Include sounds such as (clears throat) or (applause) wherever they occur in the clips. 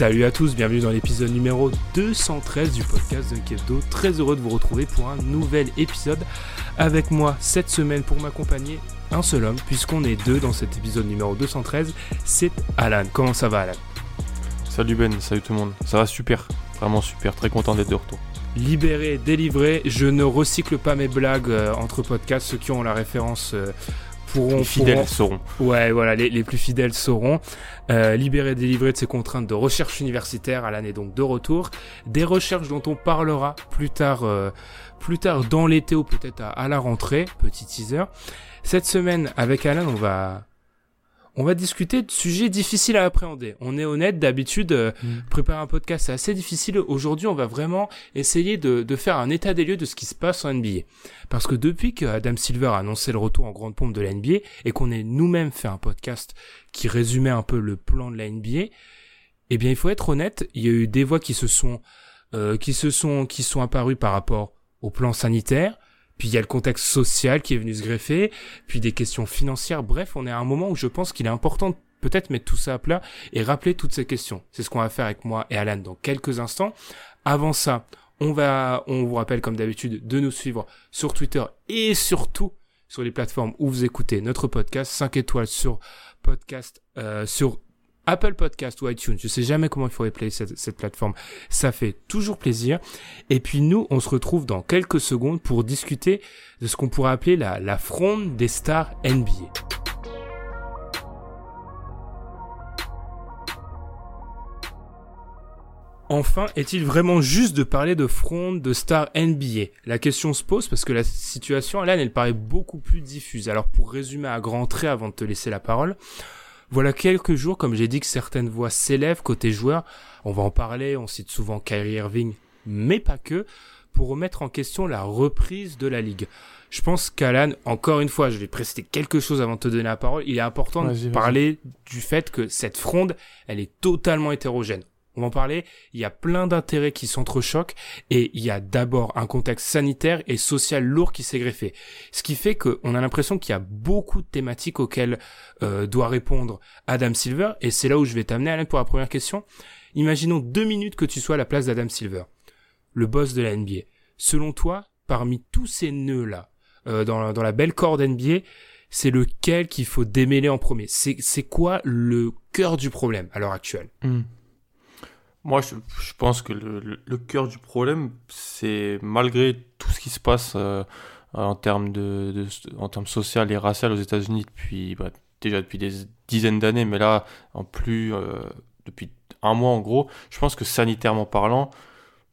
Salut à tous, bienvenue dans l'épisode numéro 213 du podcast Kebdo. Très heureux de vous retrouver pour un nouvel épisode. Avec moi cette semaine pour m'accompagner, un seul homme, puisqu'on est deux dans cet épisode numéro 213, c'est Alan. Comment ça va Alan? Salut Ben, salut tout le monde. Ça va super, vraiment super, très content d'être de retour. Libéré, délivré, je ne recycle pas mes blagues euh, entre podcasts, ceux qui ont la référence euh, pourront... Les fidèles pourront- sauront. Ouais, voilà, les, les plus fidèles sauront. Euh, libéré, délivré de ses contraintes de recherche universitaire, Alan est donc de retour. Des recherches dont on parlera plus tard, euh, plus tard dans l'été ou peut-être à, à la rentrée. Petit teaser. Cette semaine, avec Alan, on va, on va discuter de sujets difficiles à appréhender. On est honnête, d'habitude, euh, Mm. préparer un podcast, c'est assez difficile. Aujourd'hui, on va vraiment essayer de, de faire un état des lieux de ce qui se passe en NBA. Parce que depuis que Adam Silver a annoncé le retour en grande pompe de la NBA et qu'on ait nous-mêmes fait un podcast qui résumait un peu le plan de la NBA, eh bien, il faut être honnête, il y a eu des voix qui se sont, euh, qui se sont, qui sont apparues par rapport au plan sanitaire. Puis il y a le contexte social qui est venu se greffer, puis des questions financières. Bref, on est à un moment où je pense qu'il est important peut-être mettre tout ça à plat et rappeler toutes ces questions. C'est ce qu'on va faire avec moi et Alan dans quelques instants. Avant ça, on va, on vous rappelle comme d'habitude de nous suivre sur Twitter et surtout sur les plateformes où vous écoutez notre podcast 5 étoiles sur podcast, euh, sur Apple Podcast ou iTunes. Je sais jamais comment il faut appeler cette, plateforme. Ça fait toujours plaisir. Et puis nous, on se retrouve dans quelques secondes pour discuter de ce qu'on pourrait appeler la, fronde des stars NBA. Enfin, est-il vraiment juste de parler de fronde de stars NBA La question se pose parce que la situation, là, elle paraît beaucoup plus diffuse. Alors, pour résumer à grands traits avant de te laisser la parole, voilà quelques jours, comme j'ai dit, que certaines voix s'élèvent côté joueurs. On va en parler, on cite souvent Kyrie Irving, mais pas que, pour remettre en question la reprise de la ligue. Je pense qu'Alan, encore une fois, je vais préciser quelque chose avant de te donner la parole. Il est important de parler du fait que cette fronde, elle est totalement hétérogène. On va en parler. Il y a plein d'intérêts qui s'entrechoquent et il y a d'abord un contexte sanitaire et social lourd qui s'est greffé. Ce qui fait qu'on a l'impression qu'il y a beaucoup de thématiques auxquelles euh, doit répondre Adam Silver et c'est là où je vais t'amener Alan pour la première question. Imaginons deux minutes que tu sois à la place d'Adam Silver, le boss de la NBA. Selon toi, parmi tous ces nœuds-là, euh, dans, la, belle corde NBA, c'est lequel qu'il faut démêler en premier? C'est c'est quoi le cœur du problème à l'heure actuelle? Hmm. Moi, je, pense que le, cœur du problème, c'est malgré tout ce qui se passe euh, en termes de- en termes social et racial aux États-Unis depuis bah, déjà depuis des dizaines d'années, mais là en plus euh, depuis un mois en gros, je pense que sanitairement parlant,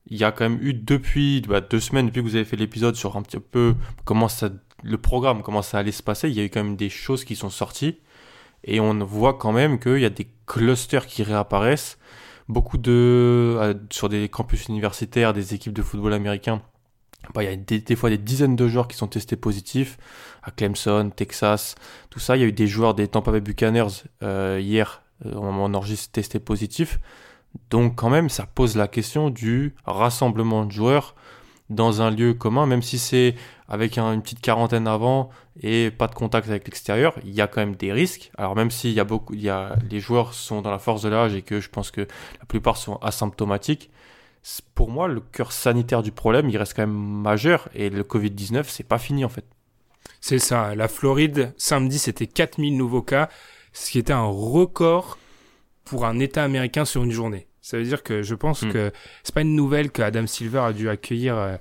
il y a quand même eu depuis bah, deux semaines depuis que vous avez fait l'épisode sur un petit peu comment ça, le programme, comment ça allait se passer, il y a eu quand même des choses qui sont sorties. Et on voit quand même qu'il y a des clusters qui réapparaissent beaucoup de euh, sur des campus universitaires, des équipes de football américain. Bah, il y a des, des fois des dizaines de joueurs qui sont testés positifs à Clemson, Texas, tout ça. Il y a eu des joueurs des Tampa Bay Buccaneers euh, hier, euh, on, on enregistre testés positifs. Donc quand même, ça pose la question du rassemblement de joueurs dans un lieu commun, même si c'est avec un- une petite quarantaine avant et pas de contact avec l'extérieur, il y a quand même des risques. Alors même s'il y a beaucoup, il y a, les joueurs sont dans la force de l'âge et que je pense que la plupart sont asymptomatiques, pour moi, le cœur sanitaire du problème, il reste quand même majeur et le Covid-19, c'est pas fini en fait. C'est ça, la Floride, samedi, c'était 4000 nouveaux cas, ce qui était un record pour un État américain sur une journée. Ça veut dire que je pense Hmm. que c'est pas une nouvelle que Adam Silver a dû accueillir, euh,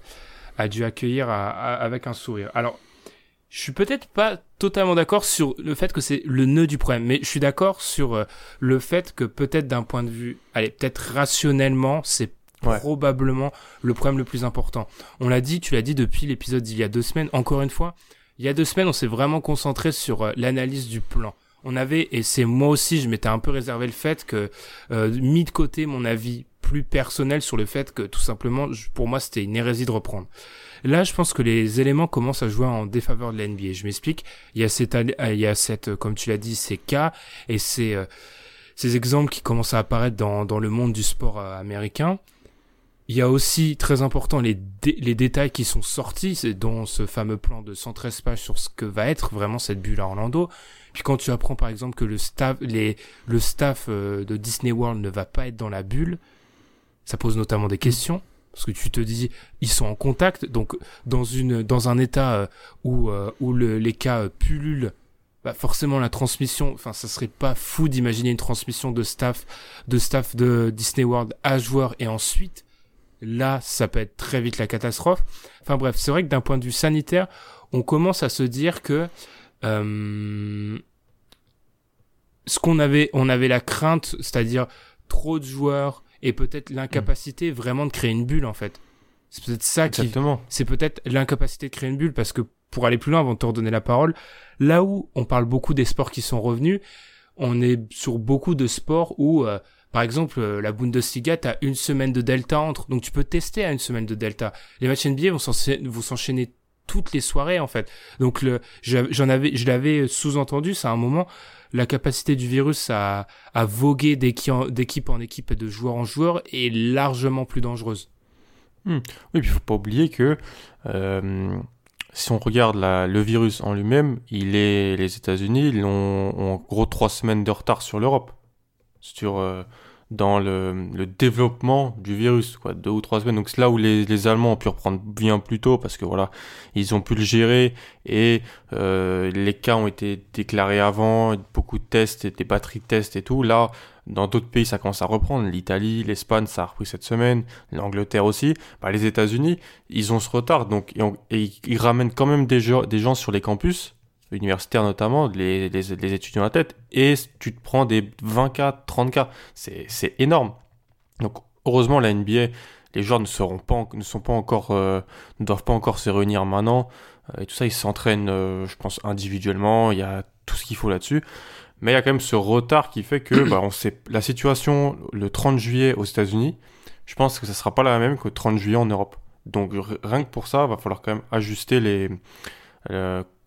a dû accueillir à- à- avec un sourire. Alors, je suis peut-être pas totalement d'accord sur le fait que c'est le nœud du problème, mais je suis d'accord sur euh, le fait que peut-être d'un point de vue, allez, peut-être rationnellement, c'est probablement le problème le plus important. On l'a dit, tu l'as dit depuis l'épisode d'il y a deux semaines. Encore une fois, il y a deux semaines, on s'est vraiment concentré sur euh, l'analyse du plan. On avait, et c'est moi aussi, je m'étais un peu réservé le fait que, euh, mis de côté mon avis plus personnel sur le fait que tout simplement, pour moi, c'était une hérésie de reprendre. Là, je pense que les éléments commencent à jouer en défaveur de l'NBA. Je m'explique. Il y a cette, il y a cette, comme tu l'as dit, ces cas et ces, euh, ces exemples qui commencent à apparaître dans, dans le monde du sport américain. Il y a aussi, très important, les, les détails qui sont sortis, dans ce fameux plan de 113 pages sur ce que va être vraiment cette bulle à Orlando. Puis quand tu apprends par exemple que le staff, les, le staff euh, de Disney World ne va pas être dans la bulle, ça pose notamment des questions. Parce que tu te dis, ils sont en contact, donc dans une dans un état euh, où euh, où le, les cas pullulent, bah forcément la transmission, enfin ça serait pas fou d'imaginer une transmission de staff de staff de Disney World à joueurs et ensuite là, ça peut être très vite la catastrophe. Enfin bref, c'est vrai que d'un point de vue sanitaire, on commence à se dire que euh, ce qu'on avait, on avait la crainte, c'est-à-dire trop de joueurs et peut-être l'incapacité vraiment de créer une bulle en fait. C'est peut-être ça qui, c'est peut-être l'incapacité de créer une bulle parce que pour aller plus loin avant de te redonner la parole, là où on parle beaucoup des sports qui sont revenus, on est sur beaucoup de sports où euh, par exemple, euh, la Bundesliga, t'as une semaine de delta entre, donc tu peux tester à une semaine de delta. Les matchs NBA vont s'enchaîner toutes les soirées en fait. Donc j'en avais, je l'avais sous-entendu, c'est un moment, la capacité du virus à, voguer d'équipe en équipe et de joueur en joueur est largement plus dangereuse. Hmm. Oui, puis il faut pas oublier que euh, si on regarde le virus en lui-même, il est les États-Unis, ils ont, en gros trois semaines de retard sur l'Europe. Sur euh, dans le, le, développement du virus, quoi, deux ou trois semaines. Donc c'est là où les, les, Allemands ont pu reprendre bien plus tôt parce que voilà, ils ont pu le gérer et euh, les cas ont été déclarés avant, beaucoup de tests, et des batteries de tests et tout. Là, dans d'autres pays, ça commence à reprendre. L'Italie, l'Espagne, ça a repris cette semaine, l'Angleterre aussi. Bah, les États-Unis, ils ont ce retard, donc et, ils ramènent quand même des, des gens sur les campus universitaires notamment, les, les, les, étudiants à tête, et tu te prends des 20K, 30K. C'est énorme. Donc, heureusement, la NBA, les joueurs ne, seront pas, ne, sont pas encore, euh, ne doivent pas encore se réunir maintenant. Euh, et tout ça, ils s'entraînent, euh, je pense, individuellement. Il y a tout ce qu'il faut là-dessus. Mais il y a quand même ce retard qui fait que (clears throat) bah, on sait, la situation le 30 juillet aux États-Unis, je pense que ça sera pas la même que le 30 juillet en Europe. Donc rien que pour ça, il va falloir quand même ajuster les,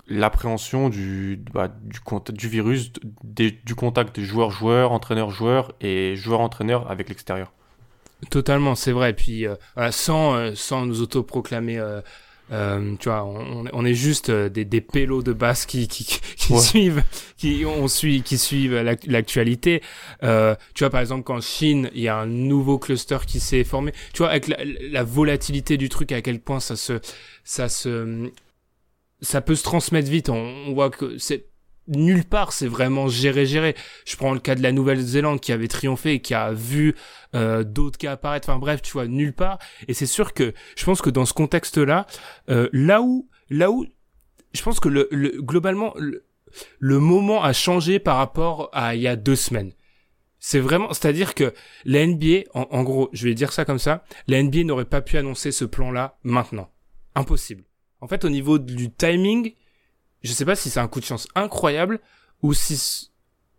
l'appréhension du, bah, du, du virus, du contact des joueurs-joueurs, entraîneurs-joueurs et joueurs-entraîneurs avec l'extérieur. Totalement, c'est vrai. Puis euh, sans, euh, sans nous autoproclamer, euh, euh, tu vois, on, on est juste des, des pélos de base qui, qui, qui suivent, qui on suit, qui suivent l'actualité. Tu vois, par exemple, qu'en Chine, il y a un nouveau cluster qui s'est formé. Tu vois, avec la, la, volatilité du truc, à quel point ça se, ça se ça peut se transmettre vite. On, voit que c'est nulle part c'est vraiment géré géré. Je prends le cas de la Nouvelle-Zélande qui avait triomphé et qui a vu euh, d'autres cas apparaître. Enfin bref, tu vois, nulle part. Et c'est sûr que je pense que dans ce contexte-là, euh, là où là où je pense que le, le globalement le, le, moment a changé par rapport à il y a deux semaines. C'est vraiment, c'est-à-dire que la NBA, en, en gros, je vais dire ça comme ça, la NBA n'aurait pas pu annoncer ce plan-là maintenant. Impossible. En fait, au niveau du timing, je sais pas si c'est un coup de chance incroyable ou si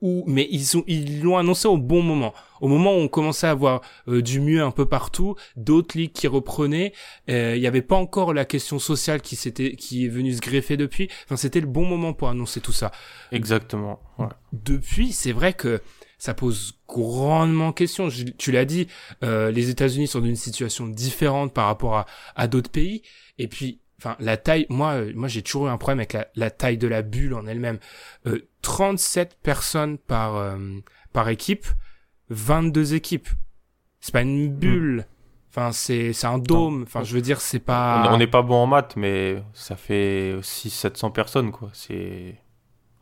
ou mais ils ont ils l'ont annoncé au bon moment au moment où on commençait à avoir euh, du mieux un peu partout d'autres ligues qui reprenaient euh, il n'y avait pas encore la question sociale qui s'était qui est venue se greffer depuis enfin c'était le bon moment pour annoncer tout ça exactement ouais. depuis c'est vrai que ça pose grandement question. tu l'as dit, euh, les États-Unis sont dans une situation différente par rapport à, à d'autres pays. Et puis, enfin la taille moi euh, moi j'ai toujours eu un problème avec la, taille de la bulle en elle-même. Euh, 37 personnes par euh, par équipe 22 équipes. C'est pas une bulle. Enfin c'est c'est un dôme. Enfin je veux dire c'est pas on n'est pas bon en maths mais ça fait 6 700 personnes quoi. C'est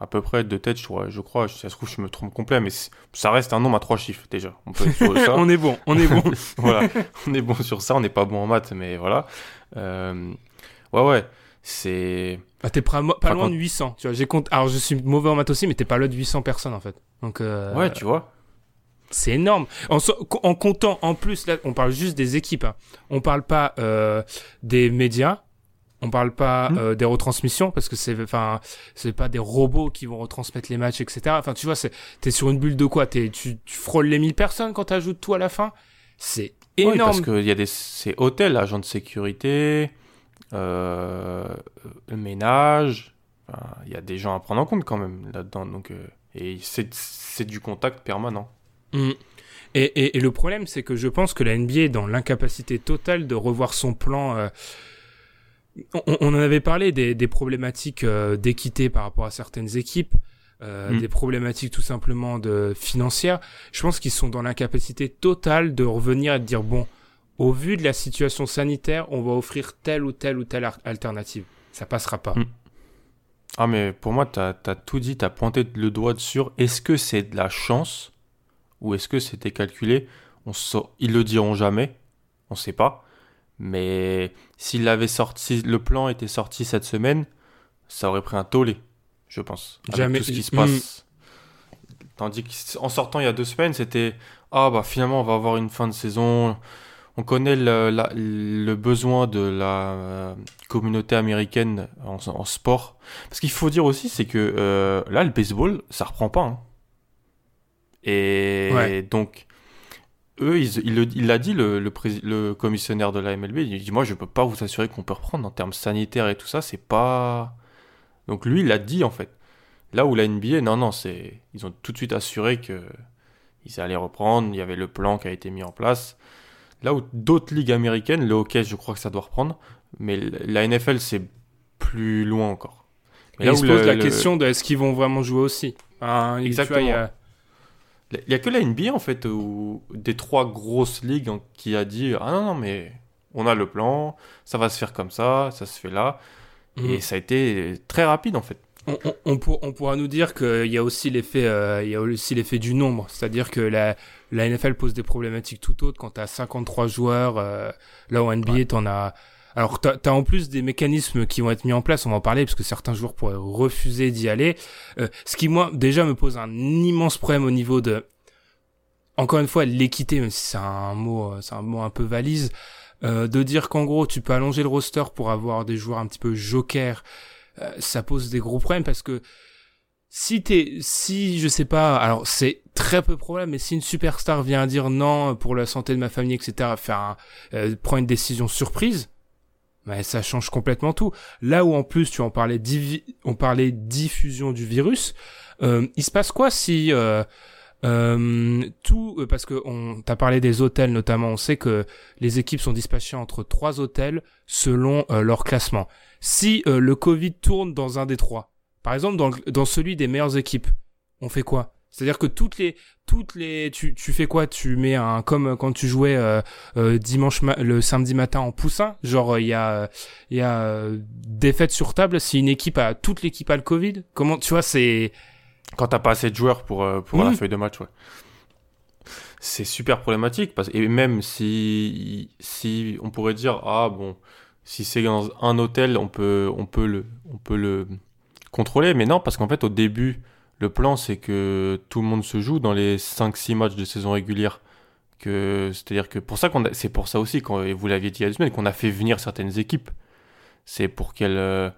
à peu près de tête, je crois, je crois, ça se trouve, je me trompe complet, mais ça reste un nombre à trois chiffres déjà. On, peut (laughs) ça. on est bon, on est bon. (laughs) voilà, on est bon sur ça, on n'est pas bon en maths, mais voilà. Euh, Ouais, ouais. c'est. Bah, t'es pas, loin de 800. Tu vois, j'ai compte. Alors, je suis mauvais en maths aussi, mais t'es pas loin de 800 personnes en fait. Donc. Euh, ouais, tu vois. C'est énorme. En, en, comptant, en plus, là, on parle juste des équipes. Hein. On parle pas euh, des médias. On parle pas mmh. euh, des retransmissions parce que c'est, enfin, c'est pas des robots qui vont retransmettre les matchs, etc. Enfin, tu vois, c'est, t'es sur une bulle de quoi? T'es, tu, tu frôles les 1000 personnes quand t'ajoutes tout à la fin? C'est énorme. Oui, parce qu'il y a des, c'est hôtels, agents de sécurité, euh, ménage. Il y a des gens à prendre en compte quand même là-dedans. Donc, euh, et c'est, c'est du contact permanent. Mm. Et, et, le problème, c'est que je pense que la NBA est dans l'incapacité totale de revoir son plan. Euh, on, on, en avait parlé des, des problématiques d'équité par rapport à certaines équipes, euh, mm. des problématiques tout simplement de financières. Je pense qu'ils sont dans l'incapacité totale de revenir et de dire bon, au vu de la situation sanitaire, on va offrir telle ou telle ou telle alternative. Ça passera pas. Mm. Ah mais pour moi, t'as as tout dit, t'as pointé le doigt dessus. Est-ce que c'est de la chance ou est-ce que c'était calculé? On Ils le diront jamais, on ne sait pas. Mais s'il avait sorti, le plan était sorti cette semaine, ça aurait pris un tollé, je pense. Jamais. tout ce qui se passe. Hmm. Tandis qu'en sortant il y a deux semaines, c'était ah bah finalement on va avoir une fin de saison. On connaît le, besoin de la euh, communauté américaine en, sport. Parce qu'il faut dire aussi, c'est que euh, là, le baseball, ça reprend pas. Hein. Et donc, eux, il l'a dit, le, le, commissionnaire de la MLB, il dit Moi, je peux pas vous assurer qu'on peut reprendre en termes sanitaires et tout ça, c'est pas. Donc, lui, il l'a dit en fait. Là où la NBA, non, non, c'est ils ont tout de suite assuré que ils allaient reprendre, il y avait le plan qui a été mis en place. Là où d'autres ligues américaines, le hockey, je crois que ça doit reprendre, mais la NFL, c'est plus loin encore. Mais là où se pose la question de est-ce qu'ils vont vraiment jouer aussi? Exactement. Il n'y a que la NBA, en fait, ou des trois grosses ligues hein, qui a dit Ah non, non, mais on a le plan, ça va se faire comme ça, ça se fait là. Et mhm. ça a été très rapide, en fait. On, on, on pourra nous dire qu'il y a aussi l'effet euh, il y a aussi l'effet du nombre. C'est-à-dire que la, la NFL pose des problématiques tout autres quand tu as 53 joueurs. Euh, là, au NBA, tu en as alors, tu as, en plus des mécanismes qui vont être mis en place, on va en parler, parce que certains joueurs pourraient refuser d'y aller. Euh, ce qui, moi, déjà me pose un immense problème au niveau de, encore une fois, l'équité, même si c'est un mot, euh, c'est un mot un peu valise, euh, de dire qu'en gros, tu peux allonger le roster pour avoir des joueurs un petit peu joker, ça pose des gros problèmes parce que si t'es, si je sais pas, alors c'est très peu probable, mais si une superstar vient dire non pour la santé de ma famille, etc., faire un, prend une décision surprise, mais ça change complètement tout. Là où en plus tu en parlais, on parlait diffusion du virus, euh, il se passe quoi si euh, euh, tout euh, parce que on t'a parlé des hôtels notamment, on sait que les équipes sont dispatchées entre trois hôtels selon euh, leur classement. Si le Covid tourne dans un des trois, par exemple dans, dans celui des meilleures équipes, on fait quoi? C'est-à-dire que toutes les toutes les tu, tu fais quoi? Tu mets un comme quand tu jouais euh, euh, dimanche le samedi matin en poussin, genre il y a il y a euh, défaite sur table si une équipe a toute l'équipe a le Covid? Comment tu vois c'est quand t'as pas assez de joueurs pour pour la feuille de match, ouais. C'est super problématique parce et même si si on pourrait dire ah bon si c'est dans un hôtel on peut on peut le on peut le contrôler mais non parce qu'en fait au début le plan, c'est que tout le monde se joue dans les 5-6 matchs de saison régulière. Que, c'est-à-dire que pour ça qu'on c'est pour ça aussi, quand vous l'aviez dit il y a deux semaines, qu'on a fait venir certaines équipes. C'est pour qu'elles, euh,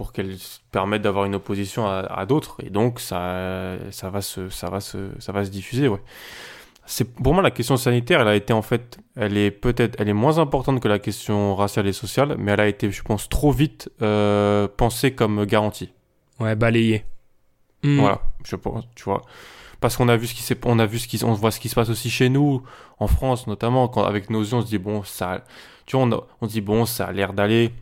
pour qu'elles permettent d'avoir une opposition à, d'autres. Et donc, ça, ça va se, ça va se, ça va se diffuser, ouais. C'est, pour moi, la question sanitaire, elle a été en fait, elle est peut-être, elle est moins importante que la question raciale et sociale, mais elle a été, je pense, trop vite euh, pensée comme garantie. Ouais, balayée. Mm. Voilà, je pense, tu vois. Parce qu'on a vu ce qui s'est, on a vu ce qui, on voit ce qui se passe aussi chez nous, en France notamment, quand avec nos yeux, on se dit bon, ça, tu vois, on, on se dit bon, ça a l'air d'aller,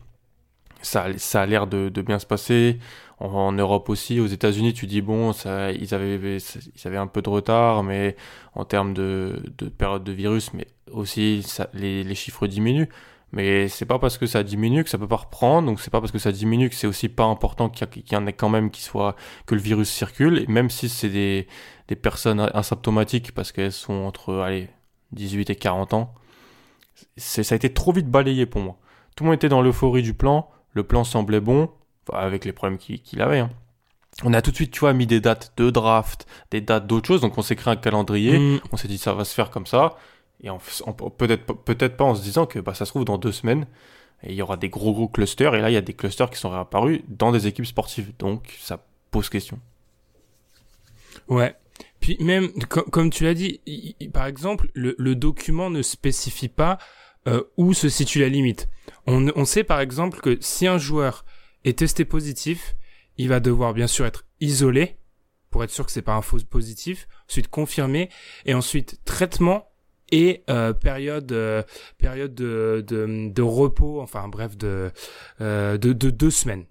ça, ça a l'air de, bien se passer. En, Europe aussi, aux États-Unis, tu dis bon, ils avaient, ils avaient un peu de retard, mais en termes de, de période de virus, mais aussi les, chiffres diminuent. Mais c'est pas parce que ça diminue que ça peut pas reprendre, donc c'est pas parce que ça diminue que c'est aussi pas important qu'il y, en ait quand même qui soit que le virus circule, même si c'est des, des personnes asymptomatiques parce qu'elles sont entre allez 18 et 40 ans, ça a été trop vite balayé pour moi. Tout le monde était dans l'euphorie du plan, le plan semblait bon, avec les problèmes qu'il avait. Hein. On a tout de suite, tu vois, mis des dates de draft, des dates d'autres choses. Donc on s'est créé un calendrier. Mm. On s'est dit ça va se faire comme ça. Et peut-être peut-être pas en se disant que bah, ça se trouve dans deux semaines, et il y aura des gros gros clusters. Et là, il y a des clusters qui sont réapparus dans des équipes sportives. Donc ça pose question. Ouais. Puis même, comme tu l'as dit, par exemple, le, document ne spécifie pas euh, où se situe la limite. On, on sait par exemple que si un joueur est testé positif, il va devoir bien sûr être isolé pour être sûr que c'est pas un faux positif, ensuite confirmé et ensuite traitement et euh, période euh, période de, de, de, repos, enfin bref de euh, de, de, deux semaines.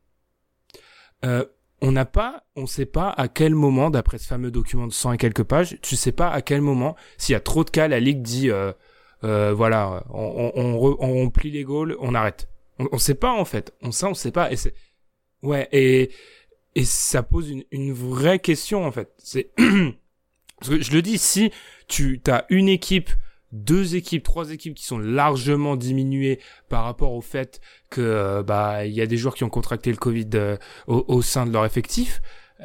Euh, on n'a pas, on sait pas à quel moment, d'après ce fameux document de 100 et quelques pages, tu sais pas à quel moment, s'il y a trop de cas, la ligue dit euh, voilà, on, on, on, plie les goals, on arrête. On, on sait pas en fait, on sait, on sait pas. Et c'est ouais et et ça pose une, une vraie question en fait. C'est (clears throat) parce que je le dis, si tu as une équipe deux équipes, trois équipes qui sont largement diminuées par rapport au fait que euh, bah il y a des joueurs qui ont contracté le Covid euh, au, sein de leur effectif.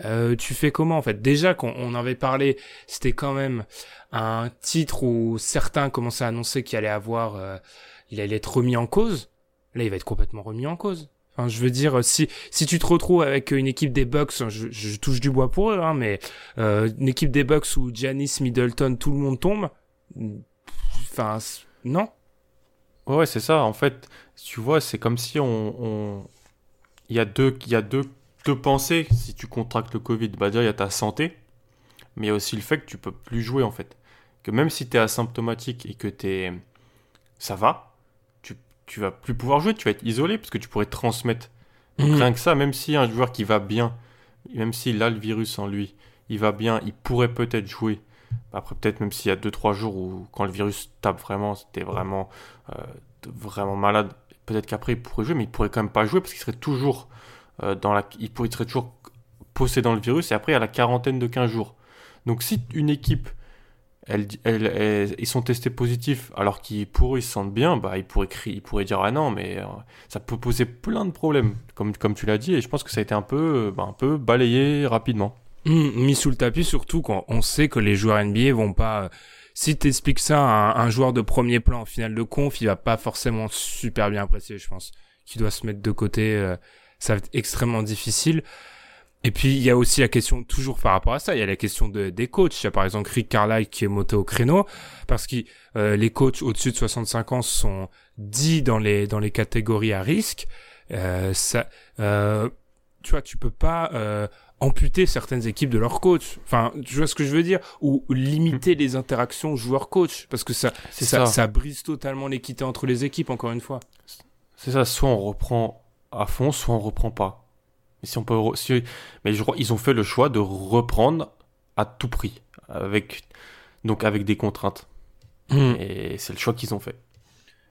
Euh, tu fais comment en fait? Déjà qu'on avait parlé, c'était quand même un titre où certains commençaient à annoncer qu'il allait avoir, il allait être remis en cause. Là, il va être complètement remis en cause. Enfin, je veux dire, si si tu te retrouves avec une équipe des Bucks, je, je touche du bois pour eux, hein, mais une équipe des Bucks où Janice Middleton, tout le monde tombe, Enfin, non. Ouais, c'est ça. En fait, tu vois, c'est comme si on, il y a deux, il y a deux, deux pensées. Si tu contractes le Covid, bah déjà il y a ta santé, mais il y a aussi le fait que tu peux plus jouer en fait. Que même si tu es asymptomatique et que es, ça va, tu, tu vas plus pouvoir jouer, tu vas être isolé parce que tu pourrais transmettre. Mhm. Rien que ça, même si un joueur qui va bien, même s'il a le virus en lui, il va bien, il pourrait peut-être jouer après, peut-être même s'il y a 2-3 jours où, quand le virus tape vraiment, c'était vraiment, euh, vraiment malade, peut-être qu'après il pourrait jouer, mais il pourrait quand même pas jouer parce qu'il serait toujours dans la, il, pourrait, serait toujours possédant le virus et après a la quarantaine de 15 jours. Donc si une équipe, ils sont testés positifs alors qu'ils pour se sentent bien, bah ils pourraient crier, ils pourraient dire ah non mais euh, ça peut poser plein de problèmes comme comme tu l'as dit et je pense que ça a été un peu bah, un peu balayé rapidement. Mmh, mis sous le tapis, surtout quand on sait que les joueurs NBA vont pas. Si t'expliques ça à un, joueur de premier plan en finale de conf, il va pas forcément super bien apprécier, je pense. Qui doit se mettre de côté, euh, ça va être extrêmement difficile. Et puis il y a aussi la question toujours par rapport à ça, il y a la question de, des coachs. Il y a par exemple Rick Carlisle qui est monté au créneau parce que euh, les coachs au-dessus de 65 ans sont dits dans les dans les catégories à risque. Euh, ça, euh, tu vois, tu peux pas amputer certaines équipes de leur coach. Enfin, tu vois ce que je veux dire? Ou limiter les interactions joueur-coach, parce que ça, ça, ça. brise totalement l'équité entre les équipes, encore une fois. C'est ça, soit on reprend à fond, soit on reprend pas. Mais si on peut, mais je crois ils ont fait le choix de reprendre à tout prix, avec donc avec des contraintes. Hmm. Et c'est le choix qu'ils ont fait.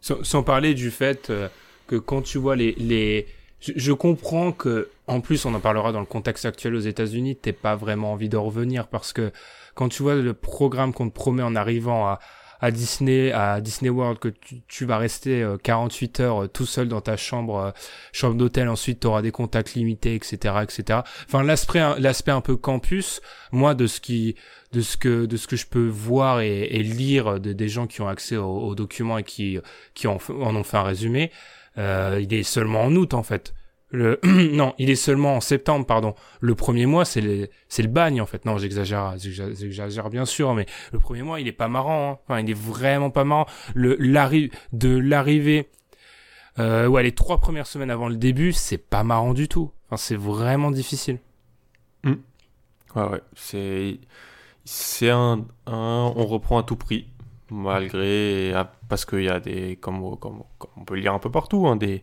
Sans, parler du fait euh, que quand tu vois les, les je, comprends que, en plus, on en parlera dans le contexte actuel aux États-Unis, t'es pas vraiment envie de revenir parce que quand tu vois le programme qu'on te promet en arrivant à, à Disney, à Disney World, que tu, vas rester 48 euh, heures euh, tout seul dans ta chambre, euh, chambre d'hôtel, ensuite tu auras des contacts limités, etc., etc. Enfin, l'aspect, l'aspect un peu campus, moi, de ce qui, de ce que, de ce que je peux voir et, lire de, des gens qui ont accès aux, documents et qui, qui en, en ont fait un résumé, euh, il est seulement en août en fait. (clears throat) Non, il est seulement en septembre, pardon. Le premier mois, c'est le, c'est le bagne, en fait. Non, j'exagère, j'exagère bien sûr, mais le premier mois, il est pas marrant. Hein. Enfin, il est vraiment pas marrant. Le, l'arrivée, de l'arrivée, euh, ouais, les trois premières semaines avant le début, c'est pas marrant du tout. Enfin, c'est vraiment difficile. Mmh. Ouais, ouais, c'est, c'est un, on reprend à tout prix malgré parce qu'il y a des comme, on peut lire un peu partout hein, des,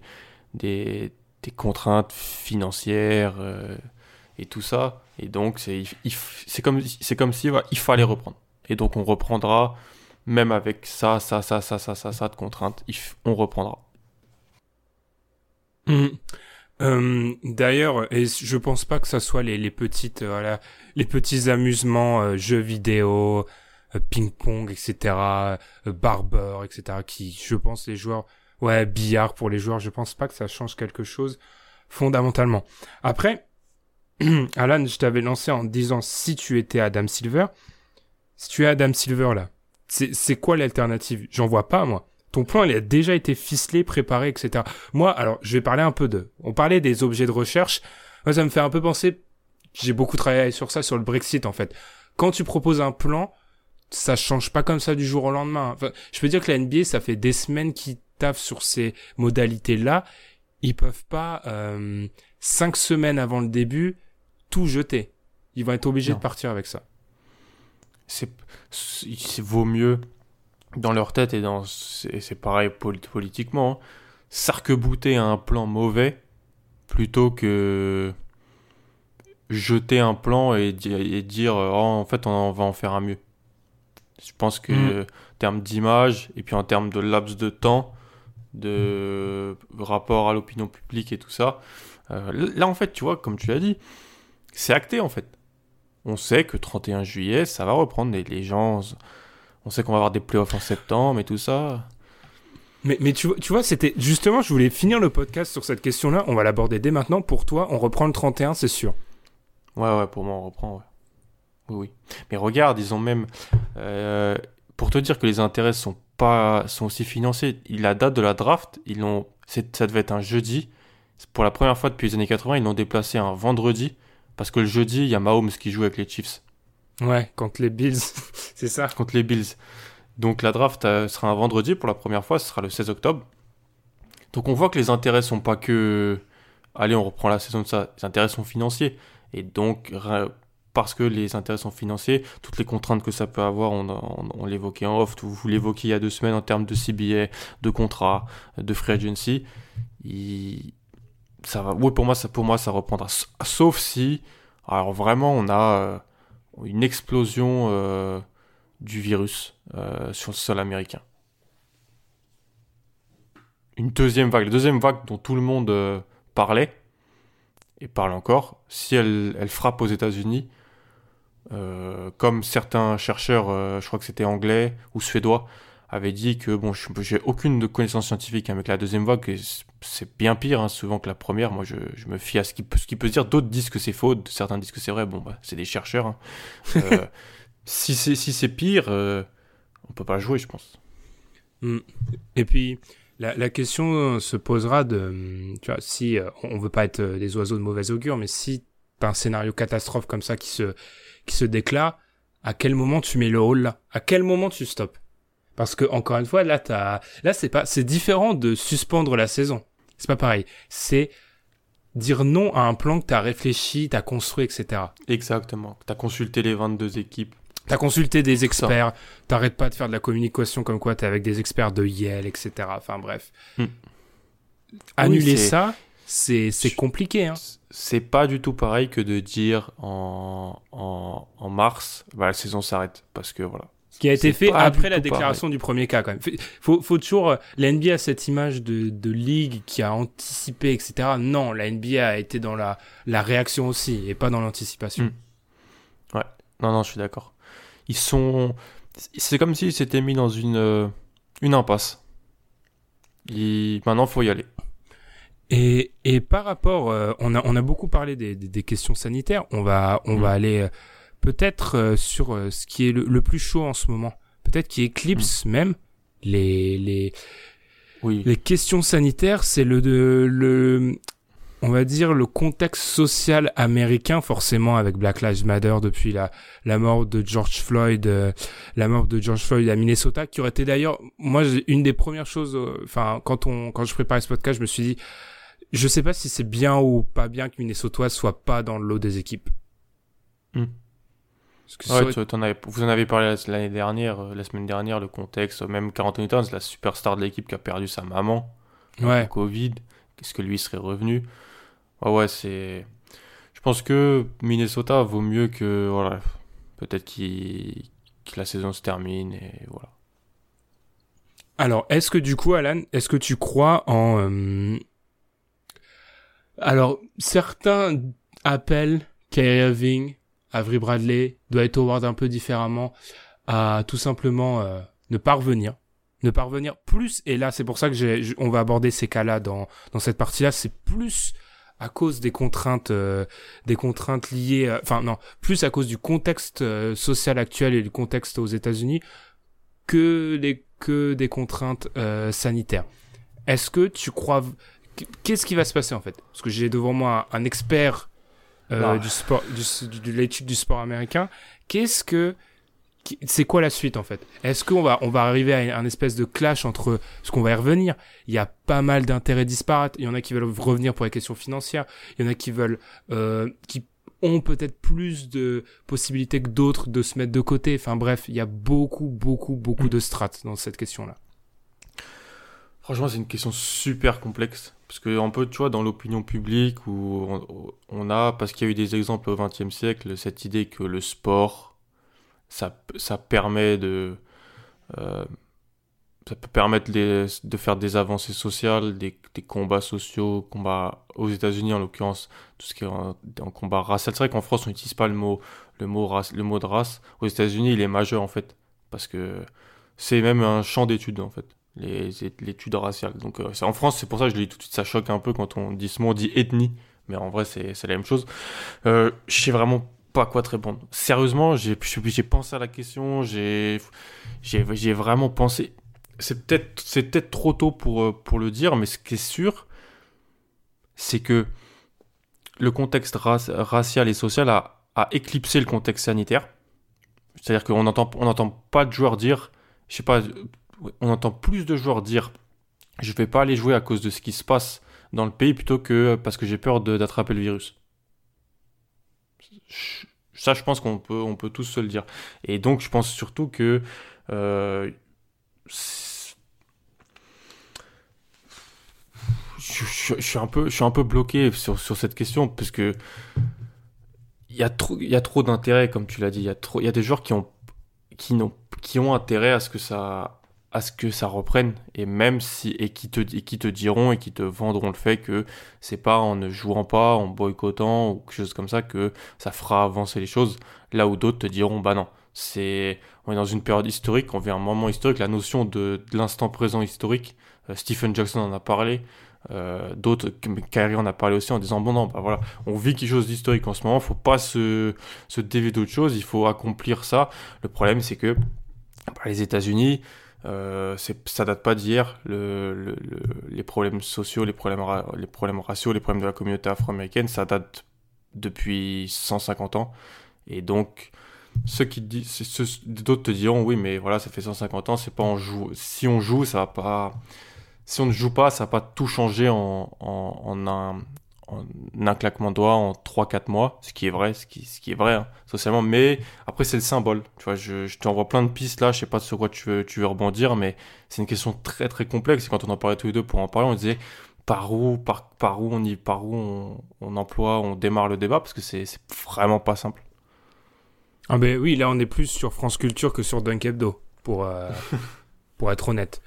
des, des contraintes financières euh, et tout ça et donc c'est comme comme si il fallait reprendre et donc on reprendra même avec ça ça ça ça ça ça, ça de contraintes on reprendra mmh. euh, D'ailleurs, et je pense pas que ça soit les, les petites, euh, voilà, les petits amusements, jeux vidéo, euh, ping-pong, etc., euh, barber, etc., qui, je pense, les joueurs Ouais, billard pour les joueurs, je pense pas que ça change quelque chose fondamentalement. Après, (clears throat) Alan, je t'avais lancé en disant si tu étais Adam Silver, si tu es Adam Silver là, c'est quoi l'alternative? J'en vois pas moi. Ton plan, il a déjà été ficelé, préparé, etc. Moi, alors, je vais parler un peu de... On parlait des objets de recherche. Moi, ça me fait un peu penser... J'ai beaucoup travaillé sur ça, sur le Brexit, en fait. Quand tu proposes un plan, ça change pas comme ça du jour au lendemain. Enfin, je peux dire que la NBA, ça fait des semaines qu'ils taffent sur ces modalités-là. Ils peuvent pas, euh, cinq semaines avant le début, tout jeter. Ils vont être obligés de partir avec ça. C'est, vaut mieux dans leur tête et dans c'est pareil politiquement, hein, s'arc-bouter un plan mauvais plutôt que jeter un plan et, dire oh, en fait on, va en faire un mieux. Je pense que mm. en termes d'image et puis en termes de laps de temps, de rapport à l'opinion publique et tout ça, euh, là en fait tu vois comme tu l'as dit, c'est acté en fait. On sait que 31 juillet ça va reprendre les, les gens on sait qu'on va avoir des playoffs en septembre et tout ça. Mais, mais tu, tu vois, c'était justement, je voulais finir le podcast sur cette question-là. On va l'aborder dès maintenant. Pour toi, on reprend le 31, c'est sûr. Ouais, ouais, pour moi, on reprend. Ouais. Oui, oui. Mais regarde, ils ont même. Euh, pour te dire que les intérêts sont pas sont aussi financés, la date de la draft, ils l'ont. Ça devait être un jeudi. Pour la première fois depuis les années 80, ils l'ont déplacé un vendredi. Parce que le jeudi, il y a Mahomes qui joue avec les Chiefs. Ouais, contre les Bills, (laughs) c'est ça. Contre les Bills. Donc la draft euh, sera un vendredi pour la première fois, ce sera le 16 octobre. Donc on voit que les intérêts sont pas que allez, on reprend la saison de ça, les intérêts sont financiers et donc parce que les intérêts sont financiers, toutes les contraintes que ça peut avoir, on, l'évoquait en off, vous l'évoquiez il y a deux semaines en termes de CBA, de contrat, de free agency, ça va, oui pour moi ça pour moi ça reprendra, sauf si alors vraiment on a euh, une explosion euh, du virus euh, sur le sol américain. Une deuxième vague, la deuxième vague dont tout le monde parlait, et parle encore, si elle frappe aux États-Unis, comme certains chercheurs, je crois que c'était anglais ou suédois, avaient dit que bon, j'ai aucune connaissance scientifique avec la deuxième vague, c'est bien pire hein, souvent que la première. Moi, je, je me fie à ce qui peut, ce qui peut se dire. D'autres disent que c'est faux, certains disent que c'est vrai. Bon, bah, c'est des chercheurs. Hein. (laughs) Euh, si c'est si pire, euh, on peut pas jouer, je pense. Mm. Et puis. La, la, question se posera de, tu vois, si euh, on veut pas être des oiseaux de mauvais augure, mais si t'as un scénario catastrophe comme ça qui se, qui se déclare, à quel moment tu mets le hall là? À quel moment tu stops? Parce que encore une fois, là, t'as, là, c'est pas, c'est différent de suspendre la saison. C'est pas pareil. C'est dire non à un plan que tu as réfléchi, tu as construit, etc. Exactement. Tu as consulté les 22 équipes. Tu as consulté des experts. T'arrêtes pas de faire de la communication comme quoi tu es avec des experts de Yale, etc. Enfin bref. Hmm. Annuler ça, c'est compliqué. Hein. C'est pas du tout pareil que de dire en, en, en mars, bah, la saison s'arrête. Parce que voilà, qui a été fait après la déclaration du premier cas quand même. Faut, faut toujours, euh, la NBA a cette image de, de ligue qui a anticipé, etc. Non, la NBA a été dans la, la réaction aussi et pas dans l'anticipation. Hmm. Ouais, non, non, je suis d'accord. Ils sont, c'est comme s'ils s'étaient mis dans une, euh, une impasse. Et maintenant, faut y aller. Et, et par rapport, euh, on, a, on a beaucoup parlé des, des, questions sanitaires. On va, on va hmm. aller peut-être euh, sur euh, ce qui est le, plus chaud en ce moment. Peut-être qui éclipse mm. même les les oui. les questions sanitaires. C'est le de le on va dire le contexte social américain forcément avec Black Lives Matter depuis la la mort de George Floyd euh, la mort de George Floyd à Minnesota qui aurait été d'ailleurs moi une des premières choses enfin quand on quand je préparais ce podcast je me suis dit je sais pas si c'est bien ou pas bien que Minnesota soit pas dans le lot des équipes mm vous en avez parlé l'année dernière, euh, la semaine dernière, le contexte, même Anthony Towns, la superstar de l'équipe qui a perdu sa maman, ouais. Covid, qu'est-ce que lui serait revenu? Ouais, ouais, c'est. Je pense que Minnesota vaut mieux que. Voilà, peut-être que la saison se termine et voilà. Alors, est-ce que du coup, Alan, est-ce que tu crois en. Euh, alors, certains appellent Kyrie Irving Avery Bradley, Dwight Howard un peu différemment, à tout simplement euh, ne pas revenir. ne pas revenir plus. Et là, c'est pour ça que j'ai, on va aborder ces cas-là dans dans cette partie-là. C'est plus à cause des contraintes, euh, des contraintes liées, enfin non, plus à cause du contexte euh, social actuel et du contexte aux États-Unis que les que des contraintes euh, sanitaires. Est-ce que tu crois qu'est-ce qui va se passer en fait? Parce que j'ai devant moi un, expert du sport, du, de l'étude du sport américain. Qu'est-ce que c'est quoi la suite en fait? Est-ce qu'on va on va arriver à un espèce de clash entre ce qu'on va y revenir? Il y a pas mal d'intérêts disparates. Il y en a qui veulent revenir pour les questions financières. Il y en a qui veulent euh, qui ont peut-être plus de possibilités que d'autres de se mettre de côté. Enfin bref, il y a beaucoup beaucoup beaucoup mm. de strates dans cette question-là. Franchement, c'est une question super complexe parce que un tu vois, dans l'opinion publique où on, a, parce qu'il y a eu des exemples au XXe siècle, cette idée que le sport ça, ça permet de. Euh, ça peut permettre de faire des avancées sociales, des, des combats sociaux, combats aux États-Unis en l'occurrence, tout ce qui est en, combat racial. C'est vrai qu'en France on n'utilise pas le mot, le, mot race, le mot de race. Aux États-Unis il est majeur en fait, parce que c'est même un champ d'études en fait, l'étude raciale. Donc euh, en France c'est pour ça que je le dis tout de suite, ça choque un peu quand on dit ce mot, on dit ethnie, mais en vrai c'est la même chose. Euh, je sais vraiment pas quoi te répondre. Sérieusement, j'ai pensé à la question, j'ai vraiment pensé. C'est peut-être peut trop tôt pour, euh, pour le dire, mais ce qui est sûr, c'est que le contexte racial et social a, a, éclipsé le contexte sanitaire. C'est-à-dire qu'on n'entend on entend pas de joueurs dire, je sais pas, on entend plus de joueurs dire je vais pas aller jouer à cause de ce qui se passe dans le pays plutôt que parce que j'ai peur d'attraper le virus ça, je pense qu'on peut, on peut tous se le dire. Et donc, je pense surtout que euh, je, suis un peu, bloqué sur, cette question parce que il y a trop, d'intérêt, comme tu l'as dit. Il y a des joueurs qui ont, qui ont intérêt à ce que ça, à ce que ça reprenne. Et même si et qui te qui te diront et qui te vendront le fait que c'est pas en ne jouant pas en boycottant ou quelque chose comme ça que ça fera avancer les choses. Là où d'autres te diront bah non c'est on est dans une période historique on vit un moment historique. La notion de, l'instant présent historique euh, Stephen Jackson en a parlé euh, d'autres Kyrie en a parlé aussi en disant bon non bah voilà on vit quelque chose d'historique en ce moment faut pas se se dévier d'autre chose il faut accomplir ça. Le problème c'est que bah, les États-Unis euh, ça date pas d'hier. Le, les problèmes sociaux, les problèmes, les raciaux, les problèmes de la communauté afro-américaine, ça date depuis 150 ans. Et donc, ceux qui disent, d'autres te diront, oui, mais voilà, ça fait 150 ans, c'est pas en joue. Si on joue, ça va pas. Si on ne joue pas, ça va pas tout changer en un, en un claquement de doigts en 3-4 mois, ce qui est vrai, ce qui, ce qui est vrai, hein, socialement. Mais après, c'est le symbole. Tu vois, je, je t'envoie plein de pistes là, je sais pas sur quoi tu veux, tu veux rebondir, mais c'est une question très très complexe. Et quand on en parlait tous les deux pour en parler, on disait par où, par, par où on y, par où on, on emploie, on démarre le débat, parce que c'est vraiment pas simple. Ah ben oui, là on est plus sur France Culture que sur Dunk Hebdo, pour, euh, (laughs) pour être honnête.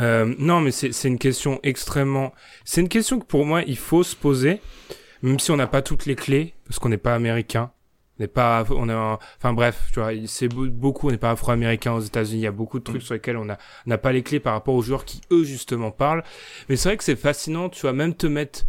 Euh, non, mais c'est une question extrêmement. C'est une question que pour moi il faut se poser, même si on n'a pas toutes les clés, parce qu'on n'est pas américain, on n'est pas, on est, enfin bref, tu vois, c'est beaucoup, on n'est pas afro-américain aux États-Unis. Il y a beaucoup de trucs sur lesquels on n'a pas les clés par rapport aux joueurs qui eux justement parlent. Mais c'est vrai que c'est fascinant, tu vois, même te mettre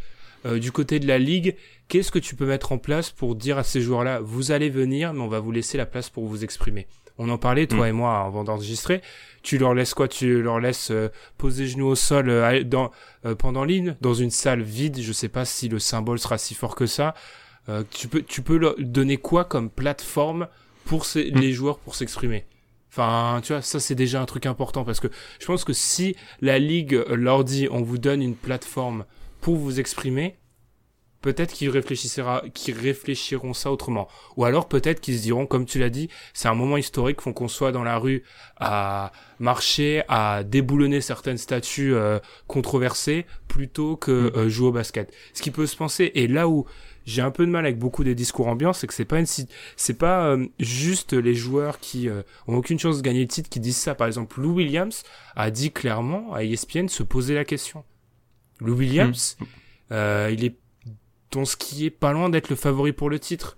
euh, du côté de la ligue. Qu'est-ce que tu peux mettre en place pour dire à ces joueurs-là, vous allez venir, mais on va vous laisser la place pour vous exprimer? On en parlait, toi mm. et moi, avant d'enregistrer. Tu leur laisses quoi? Tu leur laisses euh, poser genoux au sol euh, dans, euh, pendant l'hymne, dans une salle vide? Je sais pas si le symbole sera si fort que ça. tu peux, tu peux leur donner quoi comme plateforme pour ces, mm. les joueurs pour s'exprimer? Enfin, tu vois, ça c'est déjà un truc important parce que je pense que si la ligue leur dit on vous donne une plateforme pour vous exprimer, peut-être qu'ils réfléchiront ça autrement. Ou alors peut-être qu'ils se diront, comme tu l'as dit, c'est un moment historique, font qu'on soit dans la rue à marcher, à déboulonner certaines statues euh, controversées, plutôt que mm. euh, jouer au basket. Ce qui peut se penser, et là où j'ai un peu de mal avec beaucoup des discours ambiants, c'est que c'est pas une c'est pas euh, juste les joueurs qui ont aucune chance de gagner le titre qui disent ça. Par exemple, Lou Williams a dit clairement à ESPN se poser la question. Lou Williams, mm. il est ton ski est pas loin d'être le favori pour le titre.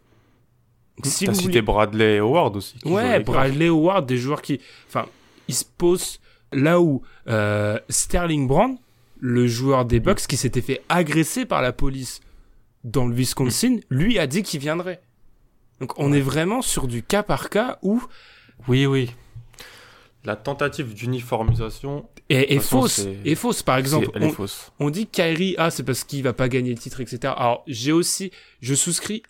Si T'as cité Bradley Howard aussi. Ouais, Bradley Howard, des joueurs qui, enfin, ils se posent Là où euh, Sterling Brown, le joueur des Bucks qui s'était fait agresser par la police dans le Wisconsin, lui a dit qu'il viendrait. Donc on est vraiment sur du cas par cas où Oui, oui. La tentative d'uniformisation est, fausse. Est fausse. Par exemple, est on, fausse. on dit Kyrie, ah, c'est parce qu'il va pas gagner le titre, etc. Alors, j'ai aussi, je souscris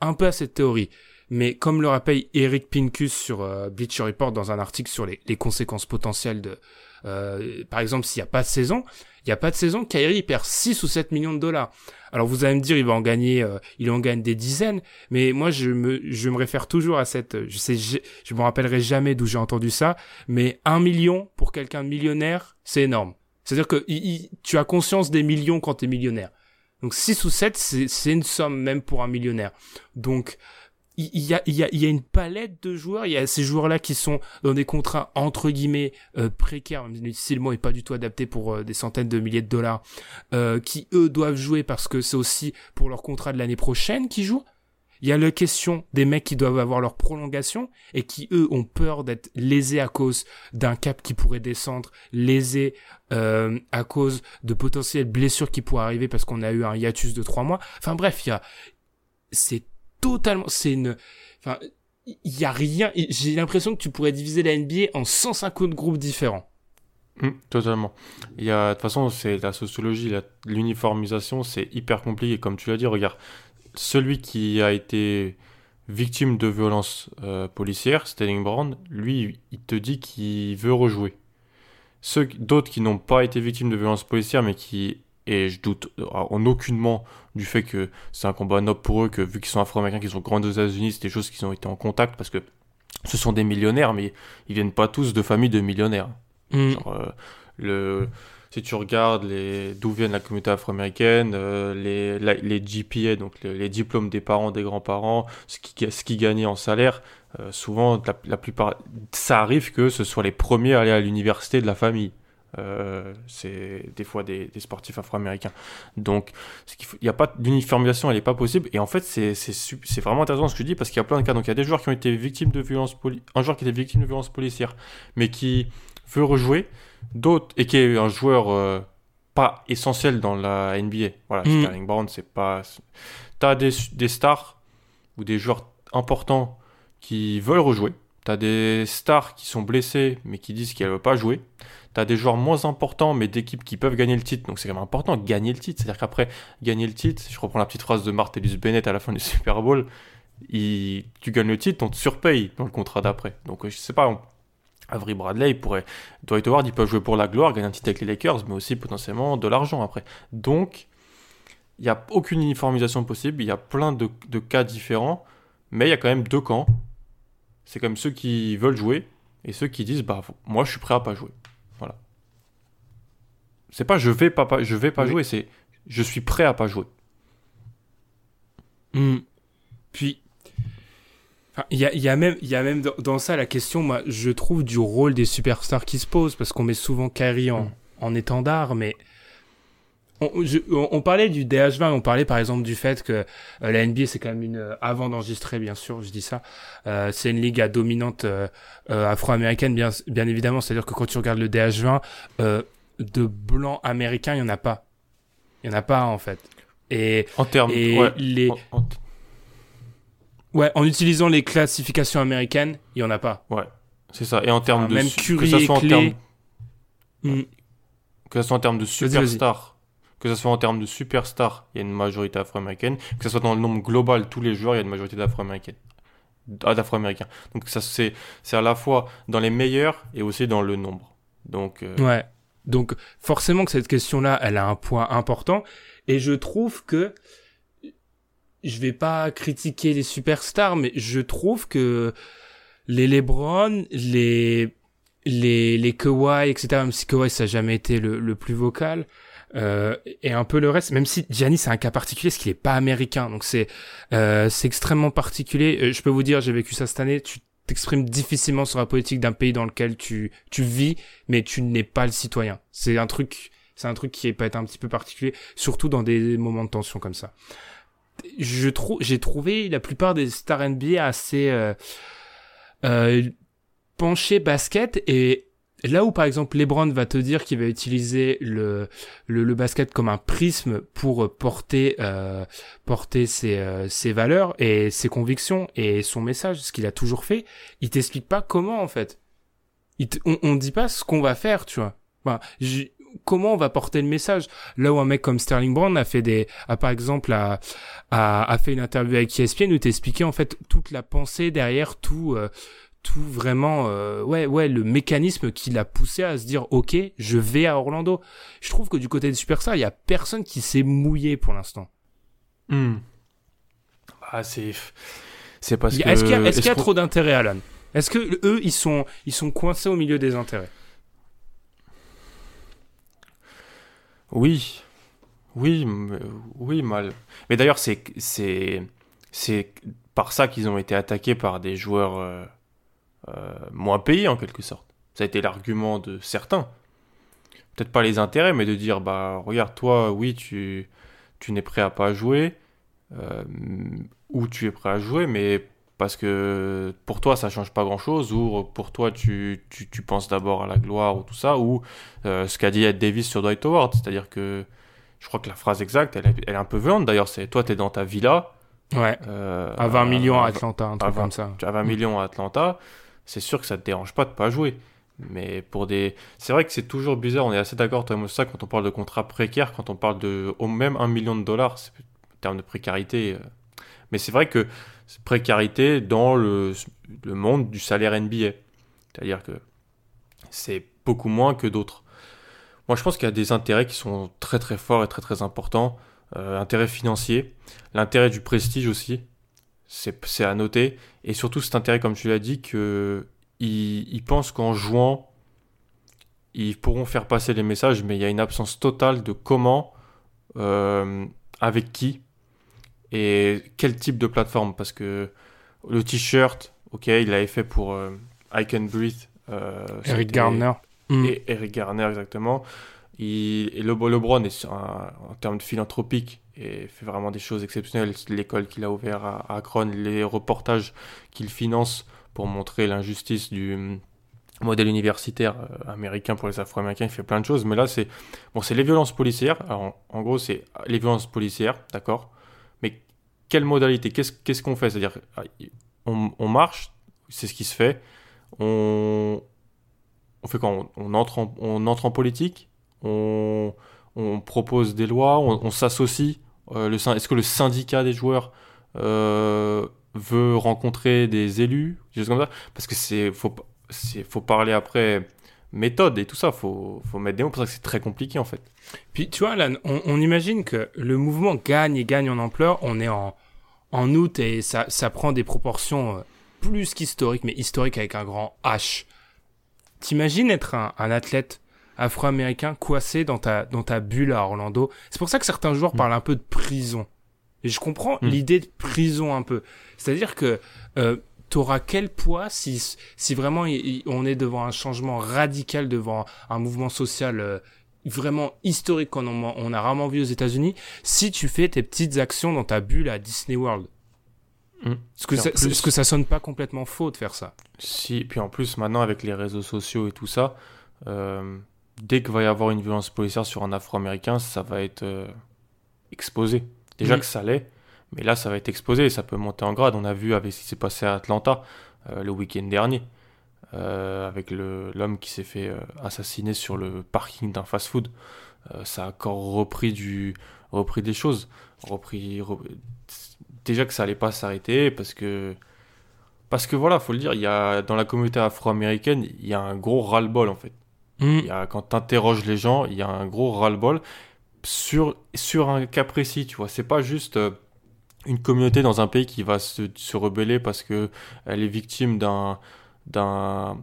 un peu à cette théorie. Mais comme le rappelle Eric Pincus sur euh, Bleacher Report dans un article sur les, les conséquences potentielles de, euh, par exemple, s'il n'y a pas de saison, il n'y a pas de saison, Kyrie perd 6 ou 7 millions de dollars. Alors vous allez me dire, il va en gagner, euh, il en gagne des dizaines, mais moi je me, je me réfère toujours à cette, je sais, je, je me rappellerai jamais d'où j'ai entendu ça, mais un million pour quelqu'un de millionnaire, c'est énorme. C'est-à-dire que tu as conscience des millions quand tu es millionnaire. Donc 6 ou 7, c'est c'est une somme même pour un millionnaire. Donc il y a, y, a, y a une palette de joueurs, il y a ces joueurs-là qui sont dans des contrats entre guillemets euh, précaires, même si le mot est pas du tout adapté pour euh, des centaines de milliers de dollars, euh, qui eux doivent jouer parce que c'est aussi pour leur contrat de l'année prochaine qu'ils jouent. Il y a la question des mecs qui doivent avoir leur prolongation et qui eux ont peur d'être lésés à cause d'un cap qui pourrait descendre, lésés à cause de potentielles blessures qui pourraient arriver parce qu'on a eu un hiatus de trois mois. Enfin bref, il y a, c'est totalement, c'est une, enfin, il y a rien. J'ai l'impression que tu pourrais diviser la NBA en 150 groupes différents. Hum, totalement. Il y a, de toute façon, c'est la sociologie, l'uniformisation, c'est hyper compliqué. Comme tu l'as dit, regarde, celui qui a été victime de violences euh, policières, Sterling Brown, lui, il te dit qu'il veut rejouer. D'autres qui n'ont pas été victimes de violences policières, mais qui, et je doute euh, en aucunement du fait que c'est un combat noble pour eux, que vu qu'ils sont afro-américains, qu'ils sont grandis aux États-Unis, c'est des choses qu'ils ont été en contact, parce que ce sont des millionnaires, mais ils viennent pas tous de familles de millionnaires. Mm. Genre, euh, le, si tu regardes les, d'où viennent la communauté afro-américaine, euh, les, la- les GPA, donc les, les diplômes des parents, des grands-parents, ce qui, ce qui gagnait en salaire, euh, souvent, la, la plupart, ça arrive que ce soit les premiers à aller à l'université de la famille. Euh, c'est des fois des, des sportifs afro-américains. Donc, il n'y a pas d'uniformisation, elle n'est pas possible. Et en fait, c'est vraiment intéressant ce que je dis parce qu'il y a plein de cas. Donc, il y a des joueurs qui ont été victimes de violences un joueur qui était victime de violences policières, mais qui veut rejouer, d'autres et qui est un joueur euh, pas essentiel dans la NBA. Voilà, Mm. Sterling Brown, c'est pas. T'as des, des stars ou des joueurs importants qui veulent rejouer. T'as des stars qui sont blessés mais qui disent qu'elles ne veulent pas jouer. T'as des joueurs moins importants mais d'équipes qui peuvent gagner le titre. Donc c'est quand même important gagner le titre. C'est-à-dire qu'après gagner le titre, je reprends la petite phrase de Martellus Bennett à la fin du (laughs) Super Bowl, tu gagnes le titre, on te surpaye dans le contrat d'après. Donc je sais pas, on- Avery Bradley, il pourrait, Dwight Howard, il peut jouer pour la gloire, gagner un titre avec les Lakers, mais aussi potentiellement de l'argent après. Donc il n'y a aucune uniformisation possible, il y a plein de, de cas différents, mais il y a quand même deux camps. C'est comme ceux qui veulent jouer et ceux qui disent bah moi je suis prêt à pas jouer. C'est pas je vais pas, pas- je vais pas Oui. jouer, c'est je suis prêt à pas jouer. Mm. Puis, il y a, y a même, y a même dans, dans ça la question, moi, je trouve, du rôle des superstars qui se pose, parce qu'on met souvent Kyrie en, Mm. en étendard, mais on, je- on- on parlait du DH20, on parlait par exemple du fait que euh, la NBA c'est quand même une euh, avant d'enregistrer bien sûr, je dis ça, euh, c'est une ligue à dominante euh, afro-américaine bien bien évidemment, c'est-à-dire que quand tu regardes le DH20 euh, de blancs américains, il y en a pas. Il y en a pas en fait. Et, En termes ouais, les en- en- Ouais, en utilisant les classifications américaines, il y en a pas. c'est ça et en termes de même Curry que ça et soit en Clay. termes Mm. que ce soit en termes de vas-y. superstars, que ce soit en termes de superstars, il y a une majorité afro-américaine, que ce soit dans le nombre global, tous les joueurs, il y a une majorité d'afro-américaines. Ah, d'afro-américains. Donc ça c'est c'est à la fois dans les meilleurs et aussi dans le nombre. Donc euh, Ouais. Donc forcément que cette question-là, elle a un point important. Et je trouve que je vais pas critiquer les superstars, mais je trouve que les LeBron, les les les Kawhi, etc. Même si Kawhi ça a jamais été le, le plus vocal. Euh, et un peu le reste, même si Giannis c'est un cas particulier, parce qu'il est pas américain, donc c'est euh, c'est extrêmement particulier. Euh, je peux vous dire, j'ai vécu ça cette année. T'exprimes difficilement sur la politique d'un pays dans lequel tu tu vis, mais tu n'es pas le citoyen. C'est un truc, c'est un truc qui peut être un petit peu particulier, surtout dans des moments de tension comme ça. Je trouve, j'ai trouvé la plupart des stars NBA assez euh, euh, basket et là où par exemple LeBron va te dire qu'il va utiliser le, le, basket comme un prisme pour porter euh, porter ses, euh, ses valeurs et ses convictions et son message, ce qu'il a toujours fait, il t'explique pas comment en fait. Il on, on dit pas ce qu'on va faire, tu vois. Comment on va porter le message là où un mec comme Sterling Brown a fait des a par exemple a, a, a fait une interview avec ESPN où t'expliquait en fait toute la pensée derrière tout euh, tout vraiment euh, ouais ouais le mécanisme qui l'a poussé à se dire ok je vais à Orlando. Je trouve que du côté des Superstars il y a personne qui s'est mouillé pour l'instant. Hmm. ah c'est c'est parce que est-ce qu'il y a, est qu'il y a trop d'intérêt Alan? Est-ce que eux ils sont ils sont coincés au milieu des intérêts? Oui. Oui oui mal. Mais d'ailleurs c'est c'est c'est par ça qu'ils ont été attaqués par des joueurs euh, euh, moins payé en quelque sorte. Ça a été l'argument de certains. Peut-être pas les intérêts, mais de dire bah regarde toi, oui tu tu n'es prêt à pas jouer euh, ou tu es prêt à jouer, mais parce que pour toi ça change pas grand chose ou pour toi tu, tu, tu penses d'abord à la gloire ou tout ça ou euh, ce qu'a dit Ed Davis sur Dwight Howard. C'est à dire que je crois que la phrase exacte elle, elle est un peu violente. D'ailleurs c'est toi tu es dans ta villa. Ouais. À 20 millions à Atlanta un truc comme ça. à 20 millions à Atlanta c'est sûr que ça te dérange pas de pas jouer. Mais pour des. C'est vrai que c'est toujours bizarre, on est assez d'accord, toi ça, quand on parle de contrat précaire, quand on parle de au même un million de dollars, en termes de précarité. Euh. Mais c'est vrai que précarité dans le, le monde du salaire NBA. C'est-à-dire que c'est beaucoup moins que d'autres. Moi, je pense qu'il y a des intérêts qui sont très très forts et très très importants. Euh, intérêt financier, l'intérêt du prestige aussi c'est à noter. Et surtout cet intérêt, comme tu l'as dit, qu'ils ils pensent qu'en jouant, ils pourront faire passer les messages, mais il y a une absence totale de comment, euh, avec qui et quel type de plateforme. Parce que le t-shirt, ok, il l'avait fait pour euh, I Can Breathe. Euh, Eric Garner. Et Eric Garner, exactement. Il, et le, LeBron, est en termes de philanthropique, et fait vraiment des choses exceptionnelles. L'école qu'il a ouvert à, Akron, les reportages qu'il finance pour montrer l'injustice du hum, modèle universitaire euh, américain pour les Afro-Américains, il fait plein de choses. Mais là, c'est bon, les violences policières. Alors, en, gros, c'est les violences policières, d'accord. Mais quelle modalité Qu'est-ce qu'on fait? C'est-à-dire, on, on, marche, c'est ce qui se fait. On, fait en, on entre en politique. On, on propose des lois, on s'associe euh, est-ce que le syndicat des joueurs euh, veut rencontrer des élus, comme ça? Parce que c'est faut, faut parler après méthode et tout ça, faut, faut mettre des mots, que c'est très compliqué en fait. Puis tu vois, Alan, on, imagine que le mouvement gagne et gagne en ampleur, on est en, en août et ça, ça prend des proportions euh, plus qu'historiques, mais historiques avec un grand H. T'imagines être un, un athlète afro-américain coincé dans ta, dans ta bulle à Orlando. C'est pour ça que certains joueurs mm. parlent un peu de prison. Et je comprends mm. l'idée de prison un peu. C'est-à-dire que euh, t'auras quel poids si, si vraiment on est devant un changement radical, devant un mouvement social euh, vraiment historique qu'on on, on a rarement vu aux États-Unis, si tu fais tes petites actions dans ta bulle à Disney World? Mm. Est-ce que, ça, est que ça sonne pas complètement faux de faire ça Si, puis en plus maintenant avec les réseaux sociaux et tout ça, euh, dès qu'il va y avoir une violence policière sur un Afro-Américain, ça va être euh, exposé. Déjà que ça l'est, mais là, ça va être exposé et ça peut monter en grade. On a vu avec ce qui s'est passé à Atlanta euh, le week-end dernier, euh, avec l'homme qui s'est fait assassiner sur le parking d'un fast-food. ça a encore repris, du, repris des choses. Repris, Déjà que ça allait pas s'arrêter parce que parce que voilà, faut le dire, il y a, dans la communauté afro-américaine, il y a un gros ras-le-bol en fait. Mm. Quand tu interroges les gens, il y a un gros ras-le-bol sur, sur un cas précis, tu vois. C'est pas juste euh, une communauté dans un pays qui va se, se rebeller parce que elle est victime d'un d'un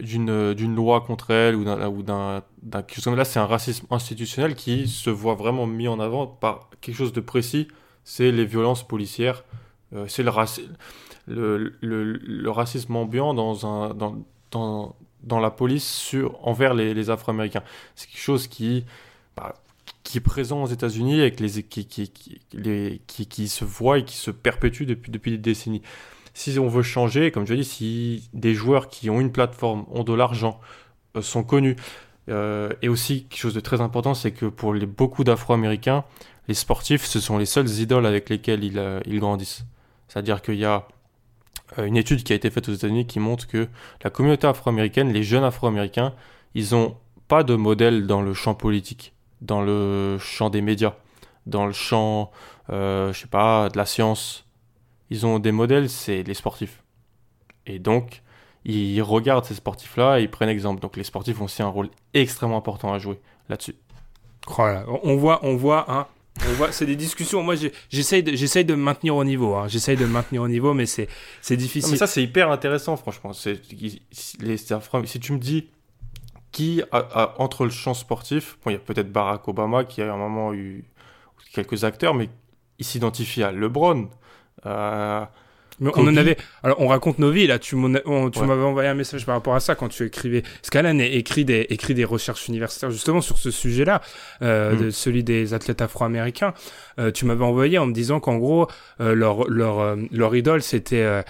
d'une loi contre elle ou d'un là c'est un racisme institutionnel qui se voit vraiment mis en avant par quelque chose de précis c'est les violences policières euh, c'est le, le, le, le, racisme ambiant dans un dans dans la police envers les, Afro-Américains. C'est quelque chose qui, bah, qui est présent aux États-Unis et qui, se voit et qui se perpétue depuis, des décennies. Si on veut changer, comme je dis, si des joueurs qui ont une plateforme, ont de l'argent, sont connus. et aussi, quelque chose de très important, c'est que pour beaucoup d'Afro-Américains, les sportifs, ce sont les seules idoles avec lesquelles ils, ils grandissent. C'est-à-dire qu'il y a une étude qui a été faite aux États-Unis qui montre que la communauté afro-américaine, les jeunes afro-américains, ils ont pas de modèle dans le champ politique, dans le champ des médias, dans le champ, euh, je sais pas, de la science. Ils ont des modèles, c'est les sportifs. Et donc, ils regardent ces sportifs-là et ils prennent exemple. Donc, les sportifs ont aussi un rôle extrêmement important à jouer là-dessus. Voilà. On voit, on voit, hein, c'est des discussions. Moi, j'essaye de, j'essaye de me maintenir au niveau. Hein. J'essaye de me maintenir au niveau, mais c'est, c'est difficile. mais ça, c'est hyper intéressant, franchement. C'est, les, si tu me dis qui, a, entre le champ sportif, bon, il y a peut-être Barack Obama qui a à un moment eu quelques acteurs, mais il s'identifie à LeBron. Euh, mais on en avait. Alors, on raconte nos vies là. Tu m'avais envoyé un message par rapport à ça quand tu écrivais. Scalan écrit des écrit des recherches universitaires justement sur ce sujet-là, euh, mm. de celui des athlètes afro-américains. Euh, tu m'avais envoyé en me disant qu'en gros euh, leur leur leur idole c'était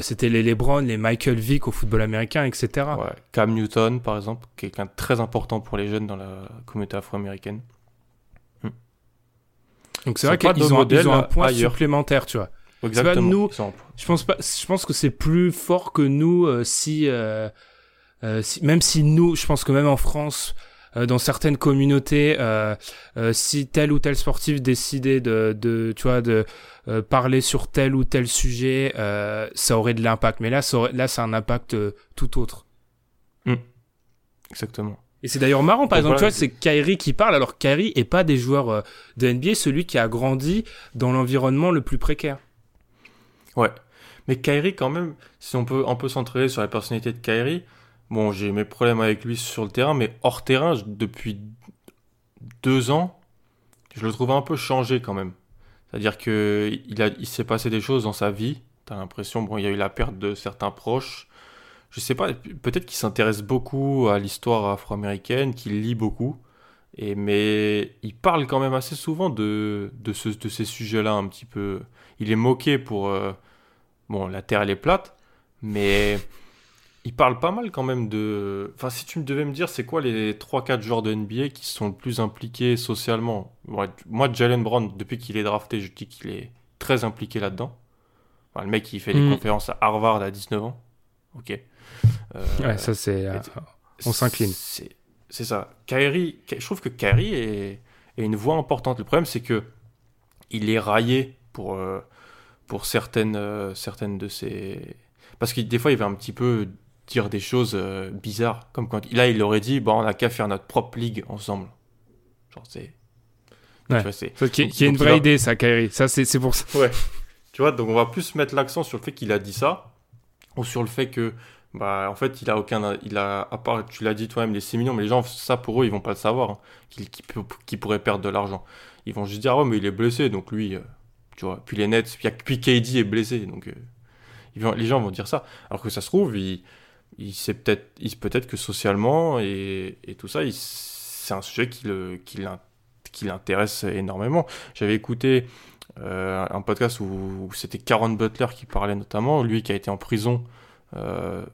c'était les LeBron, les Michael Vick au football américain, etc. Ouais. Cam Newton, par exemple, quelqu'un de très important pour les jeunes dans la communauté afro-américaine. Mm. Donc c'est vrai qu'ils ont, ils ont un point supplémentaire, tu vois. Exactement. nous, je pense pas, je pense que c'est plus fort que nous euh, si, euh, euh, si, même si nous, je pense que même en France, euh, dans certaines communautés, euh, si tel ou tel sportif décidait de, de tu vois, de parler sur tel ou tel sujet, ça aurait de l'impact. Mais là, ça aurait, là, c'est un impact tout autre. Mmh. Exactement. Et c'est d'ailleurs marrant, par exemple, tu vois, c'est Kyrie qui parle, alors Kyrie est pas des joueurs de NBA, celui qui a grandi dans l'environnement le plus précaire. Ouais. Mais Kyrie, quand même, si on peut un peu s'entraîner sur la personnalité de Kyrie, bon, j'ai mes problèmes avec lui sur le terrain, mais hors terrain, depuis deux ans, je le trouve un peu changé quand même. C'est-à-dire que il, a, il s'est passé des choses dans sa vie. T'as l'impression, bon, il y a eu la perte de certains proches. Je sais pas, peut-être qu'il s'intéresse beaucoup à l'histoire afro-américaine, qu'il lit beaucoup. Et, mais il parle quand même assez souvent de, de, ce, de ces sujets-là un petit peu. Il est moqué pour... Euh, bon, la Terre, elle est plate, mais (laughs) il parle pas mal quand même de... Enfin, si tu me devais me dire, c'est quoi les 3-4 joueurs de NBA qui sont le plus impliqués socialement? Moi, Jalen Brown, depuis qu'il est drafté, je dis qu'il est très impliqué là-dedans. le mec, il fait des mm. conférences à Harvard à 19 ans. Ok. Euh, ouais, ça c'est... Euh, on s'incline c'est ça. Kyrie, je trouve que Kyrie est, une voix importante. Le problème, c'est que il est raillé pour, euh, pour certaines, euh, certaines de ses. Parce que des fois, il va un petit peu dire des choses euh, bizarres. Comme quand là, il aurait dit bon, on a qu'à faire notre propre ligue ensemble. Genre, c'est. Ouais. qui, est une vraie idée, ça, Kyrie. Ça, c'est pour ça. Ouais. Tu vois, donc on va plus mettre l'accent sur le fait qu'il a dit ça, ou sur le fait que bah en fait il a aucun il a à part tu l'as dit toi-même les 6 millions mais les gens ça pour eux ils vont pas le savoir hein, qu'il pourrait perdre de l'argent ils vont juste dire oh mais il est blessé donc lui euh, tu vois. Puis les Nets puis, puis KD est blessé donc euh, les gens vont dire ça. Alors que ça se trouve il, sait peut-être peut-être que socialement et, tout ça c'est un sujet qui l'intéresse énormément. J'avais écouté euh, un podcast où, où c'était Karen Butler qui parlait notamment lui qui a été en prison euh,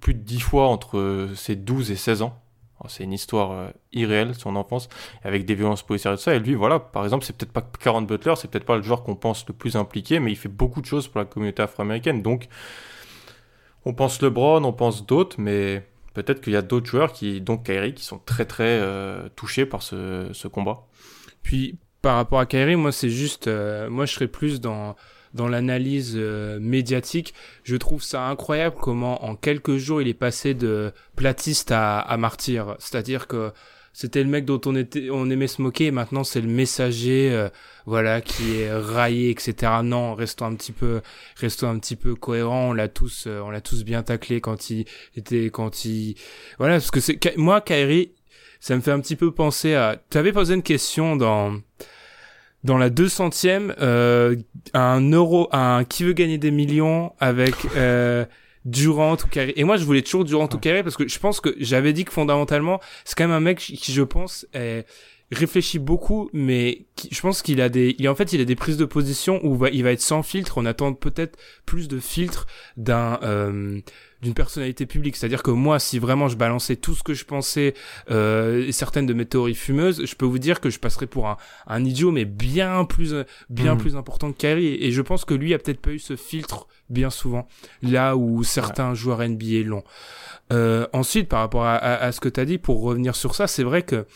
plus de 10 fois entre ses 12 et 16 ans. C'est une histoire euh, irréelle, son enfance, avec des violences policières et tout ça. Et lui, voilà, par exemple, c'est peut-être pas Karen Butler, c'est peut-être pas le joueur qu'on pense le plus impliqué, mais il fait beaucoup de choses pour la communauté afro-américaine. Donc, on pense LeBron, on pense d'autres, mais peut-être qu'il y a d'autres joueurs, qui, donc Kyrie, qui sont très très euh, touchés par ce, ce, combat. Puis, par rapport à Kyrie, moi, c'est juste, euh, moi, je serais plus dans dans l'analyse euh, médiatique. Je trouve ça incroyable comment en quelques jours il est passé de platiste à, à martyr. C'est-à-dire que c'était le mec dont on était, on aimait se moquer, maintenant c'est le messager, euh, voilà, qui est raillé, etc. Non, restons un petit peu, restons un petit peu cohérents. On l'a tous, euh, on l'a tous bien taclé quand il était, quand il, voilà, parce que c'est, moi, Kairi, ça me fait un petit peu penser à, tu avais posé une question dans, dans la 200e, euh, un euro, un qui veut gagner des millions avec euh, Durant ou Carré. Et moi, je voulais toujours Durant ou Carré parce que je pense que j'avais dit que fondamentalement, c'est quand même un mec qui, je pense, est, réfléchit beaucoup, mais je pense qu'il a des, il, en fait, il a des prises de position où il va être sans filtre. On attend peut-être plus de filtre d'un, euh, d'une personnalité publique. C'est-à-dire que moi, si vraiment je balançais tout ce que je pensais euh, et certaines de mes théories fumeuses, je peux vous dire que je passerais pour un, un idiot, mais bien plus, bien Mhm. plus important que Kyrie. Et je pense que lui a peut-être pas eu ce filtre bien souvent, là où certains joueurs NBA l'ont. Euh, ensuite, par rapport à, à, à ce que tu as dit, pour revenir sur ça, c'est vrai que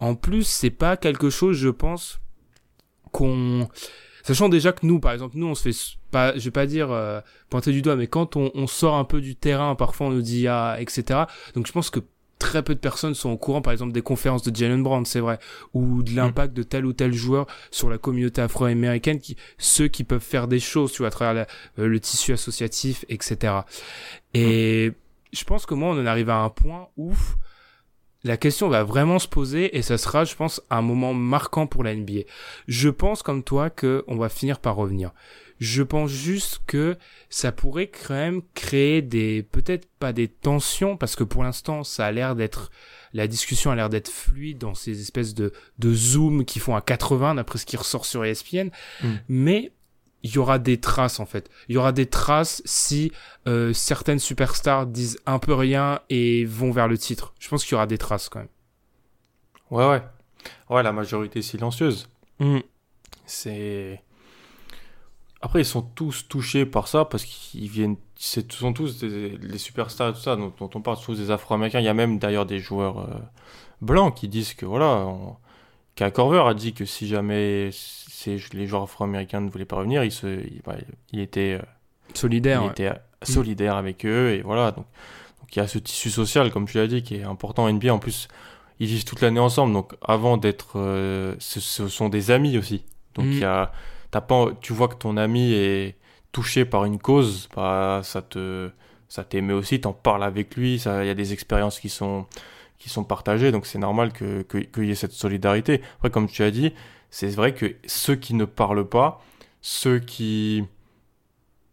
en plus, c'est pas quelque chose, je pense, qu'on sachant déjà que nous, par exemple, nous, on se fait pas, je vais pas dire euh, pointer du doigt, mais quand on, on sort un peu du terrain, parfois on nous dit ah, etc. Donc je pense que très peu de personnes sont au courant, par exemple, des conférences de Jalen Brown, c'est vrai, ou de l'impact de tel ou tel joueur sur la communauté afro-américaine, qui, ceux qui peuvent faire des choses, tu vois, à travers la- euh, le tissu associatif, etc. Et je pense que moi, on en arrive à un point où la question va vraiment se poser et ça sera, je pense, un moment marquant pour la NBA. Je pense comme toi que on va finir par revenir. Je pense juste que ça pourrait quand même créer des, peut-être pas des tensions, parce que pour l'instant, ça a l'air d'être, la discussion a l'air d'être fluide dans ces espèces de, de zoom qui font à 80, d'après ce qui ressort sur ESPN. Mm. Mais il y aura des traces, en fait. Il y aura des traces si euh, certaines superstars disent un peu rien et vont vers le titre. Je pense qu'il y aura des traces quand même. Ouais, ouais. Ouais, la majorité silencieuse. Mm. C'est. Après, ils sont tous touchés par ça parce qu'ils viennent. Ce sont tous des- les superstars et tout ça dont, dont on parle, tous des Afro-Américains. Il y a même d'ailleurs des joueurs euh, blancs qui disent que voilà. On... Corver a dit que si jamais ces- les joueurs afro-américains ne voulaient pas revenir, il, se, il, bah, il était, euh, Solidaire. il ouais. était solidaire avec eux et voilà. Donc, donc il y a ce tissu social, comme tu l'as dit, qui est important en NBA. En plus, ils vivent toute l'année ensemble. Donc avant d'être, euh, ce, ce sont des amis aussi. Donc Mhm. il y a, t'as pas, tu vois que ton ami est touché par une cause, bah ça te, ça t'émeut aussi. T'en parles avec lui. Il y a des expériences qui sont qui sont partagées. Donc c'est normal que que- qu'il y ait cette solidarité. Après, comme tu as dit, c'est vrai que ceux qui ne parlent pas, ceux qui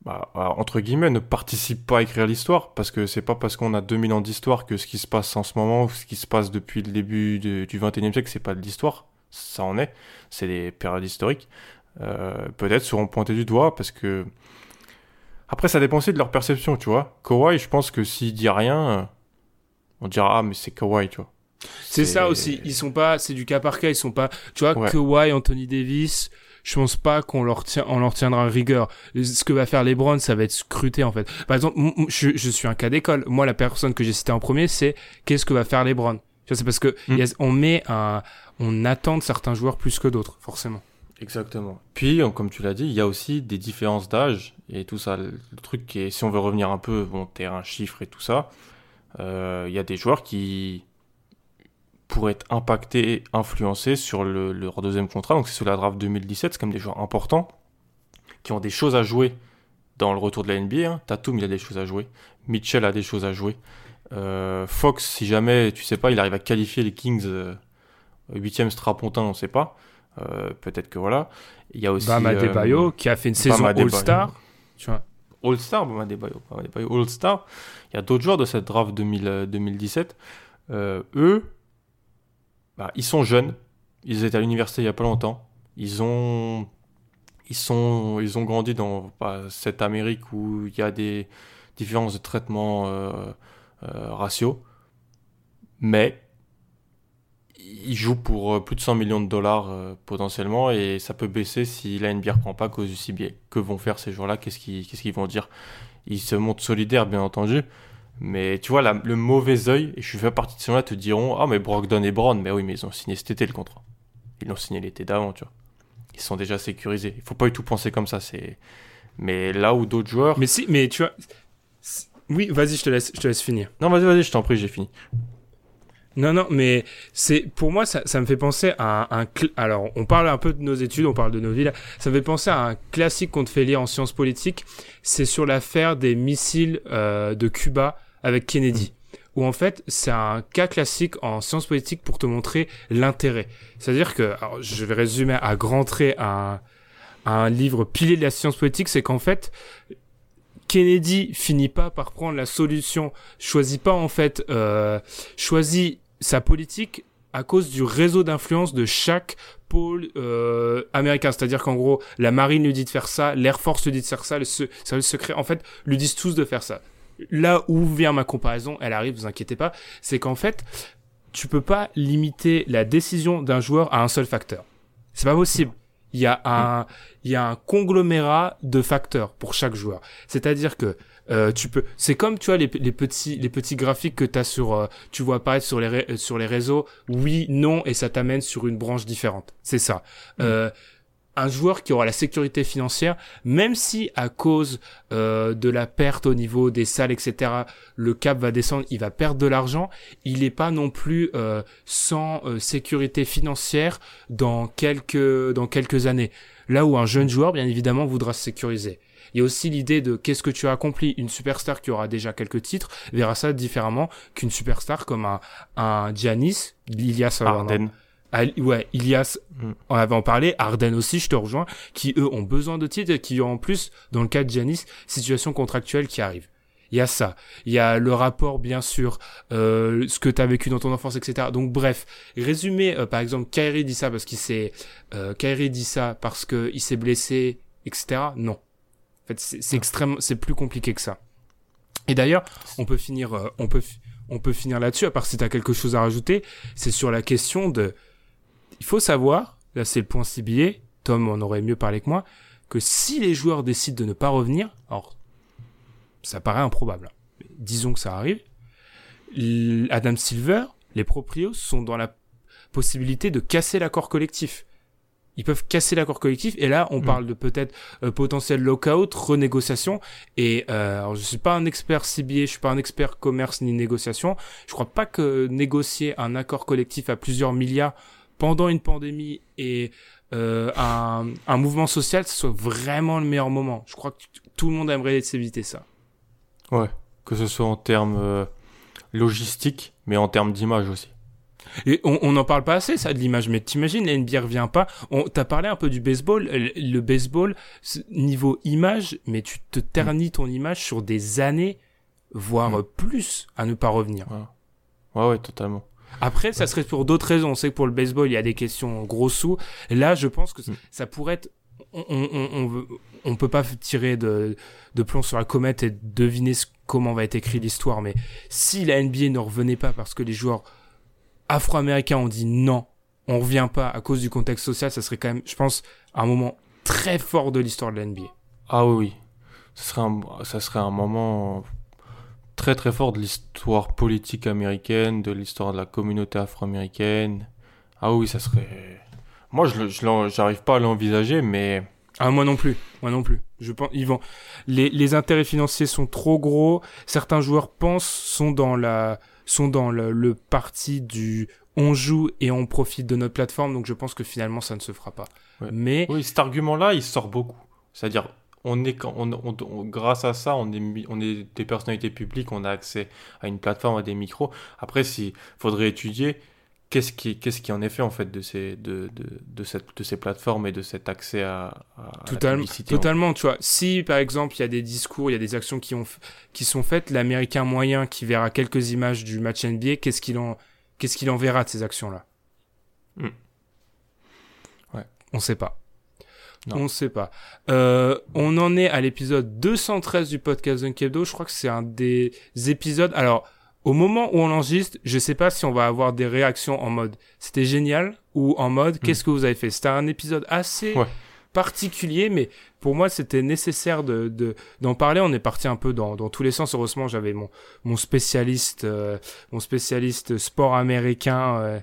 bah, entre guillemets, ne participent pas à écrire l'histoire, parce que c'est pas parce qu'on a 2000 ans d'histoire que ce qui se passe en ce moment, ou ce qui se passe depuis le début du 21e siècle, c'est pas de l'histoire. Ça en est. C'est des périodes historiques. Euh, Peut-être seront pointés du doigt, parce que. Après, ça dépend aussi de leur perception, tu vois. Kawhi, je pense que s'il dit rien, on dira, ah, mais c'est Kawhi, tu vois. C'est ça aussi. Ils sont pas, c'est du cas par cas. Ils sont pas, tu vois, Ouais. Kawhi, Anthony Davis. Je pense pas qu'on leur tient, on leur tiendra rigueur. Ce que va faire LeBron, ça va être scruté en fait. Par exemple, je, je suis un cas d'école. Moi, la personne que j'ai citée en premier, c'est qu'est-ce que va faire LeBron? Tu vois, c'est parce que Mm. il y a- on met un, on attend de certains joueurs plus que d'autres, forcément. Exactement. Puis, comme tu l'as dit, il y a aussi des différences d'âge et tout ça. Le truc qui est, si on veut revenir un peu, bon, terrain, chiffres et tout ça, euh, il y a des joueurs qui pourraient être impactés, influencés sur le, leur deuxième contrat. Donc, c'est sur la draft 2017, c'est comme des joueurs importants qui ont des choses à jouer dans le retour de la NBA. Hein. Tatum, il a des choses à jouer. Mitchell a des choses à jouer. Euh, Fox, si jamais, tu sais pas, il arrive à qualifier les Kings euh, 8e strapontin, on sait pas. Euh, Peut-être que voilà. Il y a aussi. Bam euh, Adebayo, qui a fait une saison. All-Star. All-Star, Bam Adebayo, Bam Adebayo, All-Star. Il y a d'autres joueurs de cette draft 2000, euh, 2017. Euh, eux, bah, ils sont jeunes. Ils étaient à l'université il y a pas longtemps. Ils ont, ils sont, ils ont grandi dans bah, cette Amérique où il y a des différences de traitement euh, euh, raciaux. Mais ils jouent pour euh, plus de 100 millions de dollars euh, potentiellement et ça peut baisser si la NBA ne reprend pas cause du CBA. Que vont faire ces joueurs-là qu'est-ce qu'ils vont dire? Ils se montrent solidaires, bien entendu. Mais tu vois, la- le mauvais œil, et je fais partie de ceux-là, te diront Ah, mais Brogdon et Brown, mais oui, mais ils ont signé cet été le contrat. Ils l'ont signé l'été d'avant, tu vois. Ils sont déjà sécurisés. Il faut pas du tout penser comme ça. c'est Mais là où d'autres joueurs. Mais si, mais tu vois. Oui, vas-y, je te laisse, je te laisse finir. Non, vas-y, vas-y, je t'en prie, j'ai fini. Non, non, mais c'est pour moi ça, ça me fait penser à un, alors on parle un peu de nos études, on parle de nos villes. Ça me fait penser à un classique qu'on te fait lire en sciences politiques. C'est sur l'affaire des missiles euh, de Cuba avec Kennedy. Où en fait c'est un cas classique en sciences politiques pour te montrer l'intérêt. C'est-à-dire que, alors, je vais résumer à grands traits un, un livre pilier de la science politique, c'est qu'en fait Kennedy finit pas par prendre la solution, choisit pas en fait, euh, choisit sa politique à cause du réseau d'influence de chaque pôle euh, américain. C'est-à-dire qu'en gros, la marine lui dit de faire ça, l'Air Force lui dit de faire ça, le se- service secret, en fait, lui disent tous de faire ça. là où vient ma comparaison, elle arrive, vous inquiétez pas, c'est qu'en fait, tu peux pas limiter la décision d'un joueur à un seul facteur. C'est pas possible. Il y a un, il y a un conglomérat de facteurs pour chaque joueur. C'est-à-dire que euh, tu peux, c'est comme tu vois les, les, petits les petits graphiques que t'as sur, euh, tu vois apparaître sur les euh, sur les réseaux, oui, non, et ça t'amène sur une branche différente. C'est ça. Mm. Euh, un joueur qui aura la sécurité financière, même si à cause euh, de la perte au niveau des salles, etc., le cap va descendre, il va perdre de l'argent, il n'est pas non plus euh, sans euh, sécurité financière dans quelques, dans quelques années. Là où un jeune joueur, bien évidemment, voudra se sécuriser. Il y a aussi l'idée de qu'est-ce que tu as accompli. Une superstar qui aura déjà quelques titres verra ça différemment qu'une superstar comme un, un Giannis, Ilias Arden ouais, Ilias, mm. on avait en parlé, Arden aussi, je te rejoins, qui eux ont besoin de titres et qui ont en plus, dans le cas de Giannis, situation contractuelle qui arrive. Il y a ça. Il y a le rapport, bien sûr, euh, ce que tu as vécu dans ton enfance, etc. Donc bref, résumé, euh, par exemple, Kyrie dit ça parce qu'il s'est, euh, Kyrie dit ça parce que il s'est blessé, etc. Non. En fait, c'est extrêmement, c'est plus compliqué que ça. Et d'ailleurs, on peut finir, euh, on peut, on peut finir là-dessus. À part si tu as quelque chose à rajouter, c'est sur la question de il faut savoir, là c'est le point ciblé, Tom en aurait mieux parlé que moi, que si les joueurs décident de ne pas revenir, alors ça paraît improbable, mais disons que ça arrive, Adam Silver, les proprios sont dans la possibilité de casser l'accord collectif. Ils peuvent casser l'accord collectif et là on mm. parle de peut-être euh, potentiel lockout, renégociation et euh, alors je suis pas un expert CBA, je suis pas un expert commerce ni négociation. Je crois pas que négocier un accord collectif à plusieurs milliards pendant une pandémie et euh, un, un, mouvement social, ce soit vraiment le meilleur moment. Je crois que tout le monde aimerait s'éviter ça. Ouais, que ce soit en termes euh, logistiques, mais en termes d'image aussi. Et on n'en parle pas assez, ça, de l'image. Mais t'imagines, la NBA revient pas. T'as parlé un peu du baseball. Le, baseball, niveau image, mais tu te ternis ton image sur des années, voire mm. plus, à ne pas revenir. Ouais, ouais, ouais totalement. Après, ça serait pour d'autres raisons. On sait que pour le baseball, il y a des questions gros sous. Là, je pense que mm. ça pourrait être on, on, on, on, peut pas tirer de, de plomb sur la comète et deviner comment va être écrit l'histoire, mais si la NBA ne revenait pas parce que les joueurs afro-américains ont dit non, on revient pas à cause du contexte social, ça serait quand même, je pense, un moment très fort de l'histoire de la NBA. Ah oui, ça serait un, ça serait un moment très très fort de l'histoire politique américaine, de l'histoire de la communauté afro-américaine. Ah oui, ça serait. Moi, je j'arrive pas à l'envisager, mais. Ah moi non plus, moi non plus. Je pense, ils vont. Les, les intérêts financiers sont trop gros. Certains joueurs pensent sont dans la sont dans le, le parti du on joue et on profite de notre plateforme. Donc je pense que finalement ça ne se fera pas. Mais oui, cet argument-là, il sort beaucoup. C'est-à-dire on est, on, on, grâce à ça, on est, on est des personnalités publiques, on a accès à une plateforme, à des micros. Après, s'il faudrait étudier qu'est-ce qui, qu'est-ce qui en est fait en fait de ces, de, de, de, cette, de ces plateformes et de cet accès à, à totalement, la publicité. Totalement, tu vois. Si par exemple il y a des discours, il y a des actions qui ont, qui sont faites, l'Américain moyen qui verra quelques images du match NBA, qu'est-ce qu'il en, qu'est-ce qu'il en verra de ces actions-là? Hmm. Ouais. On sait pas. On ne sait pas. Euh, on en est à l'épisode 213 du podcast Dunkebdo. Je crois que c'est un des épisodes. Alors, au moment où on enregistre, je sais pas si on va avoir des réactions en mode c'était génial ou en mode hmm. qu'est-ce que vous avez fait. C'était un épisode assez particulier, mais pour moi c'était nécessaire de d'en parler. On est parti un peu dans, dans tous les sens. Heureusement, j'avais mon mon spécialiste euh, mon spécialiste sport américain. Euh,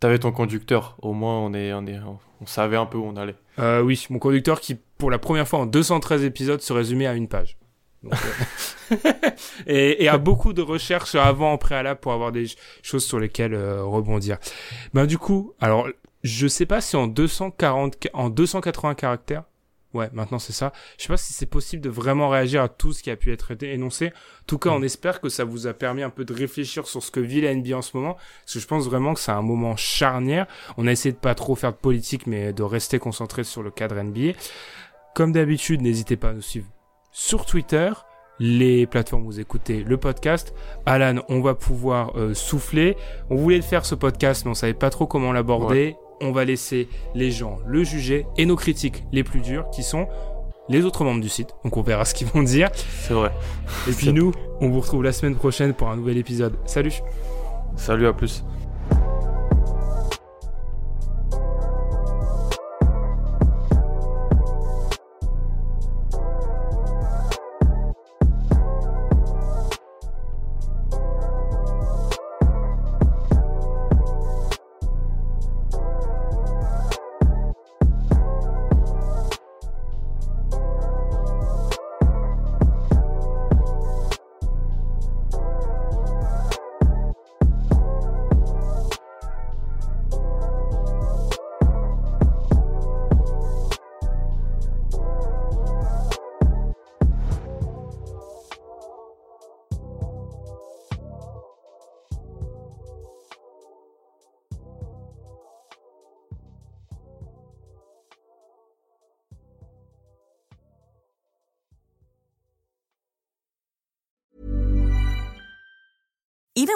T'avais ton conducteur. Au moins, on est on est on savait un peu où on allait. Euh, oui, mon conducteur qui, pour la première fois en 213 épisodes, se résumait à une page. Euh, (laughs) et, et a beaucoup de recherches avant en préalable pour avoir des choses sur lesquelles euh, rebondir. Ben du coup, alors je sais pas si en 240 en 280 caractères Ouais, maintenant c'est ça. Je sais pas si c'est possible de vraiment réagir à tout ce qui a pu être énoncé. En tout cas, mm. on espère que ça vous a permis un peu de réfléchir sur ce que vit la NBA en ce moment. Parce que je pense vraiment que c'est un moment charnière. On a essayé de pas trop faire de politique, mais de rester concentré sur le cadre NBA. Comme d'habitude, n'hésitez pas à nous suivre sur Twitter, les plateformes où vous écoutez le podcast. Alan, on va pouvoir euh, souffler. On voulait faire ce podcast, mais on savait pas trop comment l'aborder on va laisser les gens le juger et nos critiques les plus dures qui sont les autres membres du site. Donc on verra ce qu'ils vont dire. C'est vrai. Et puis nous, on vous retrouve la semaine prochaine pour un nouvel épisode. Salut Salut, à plus.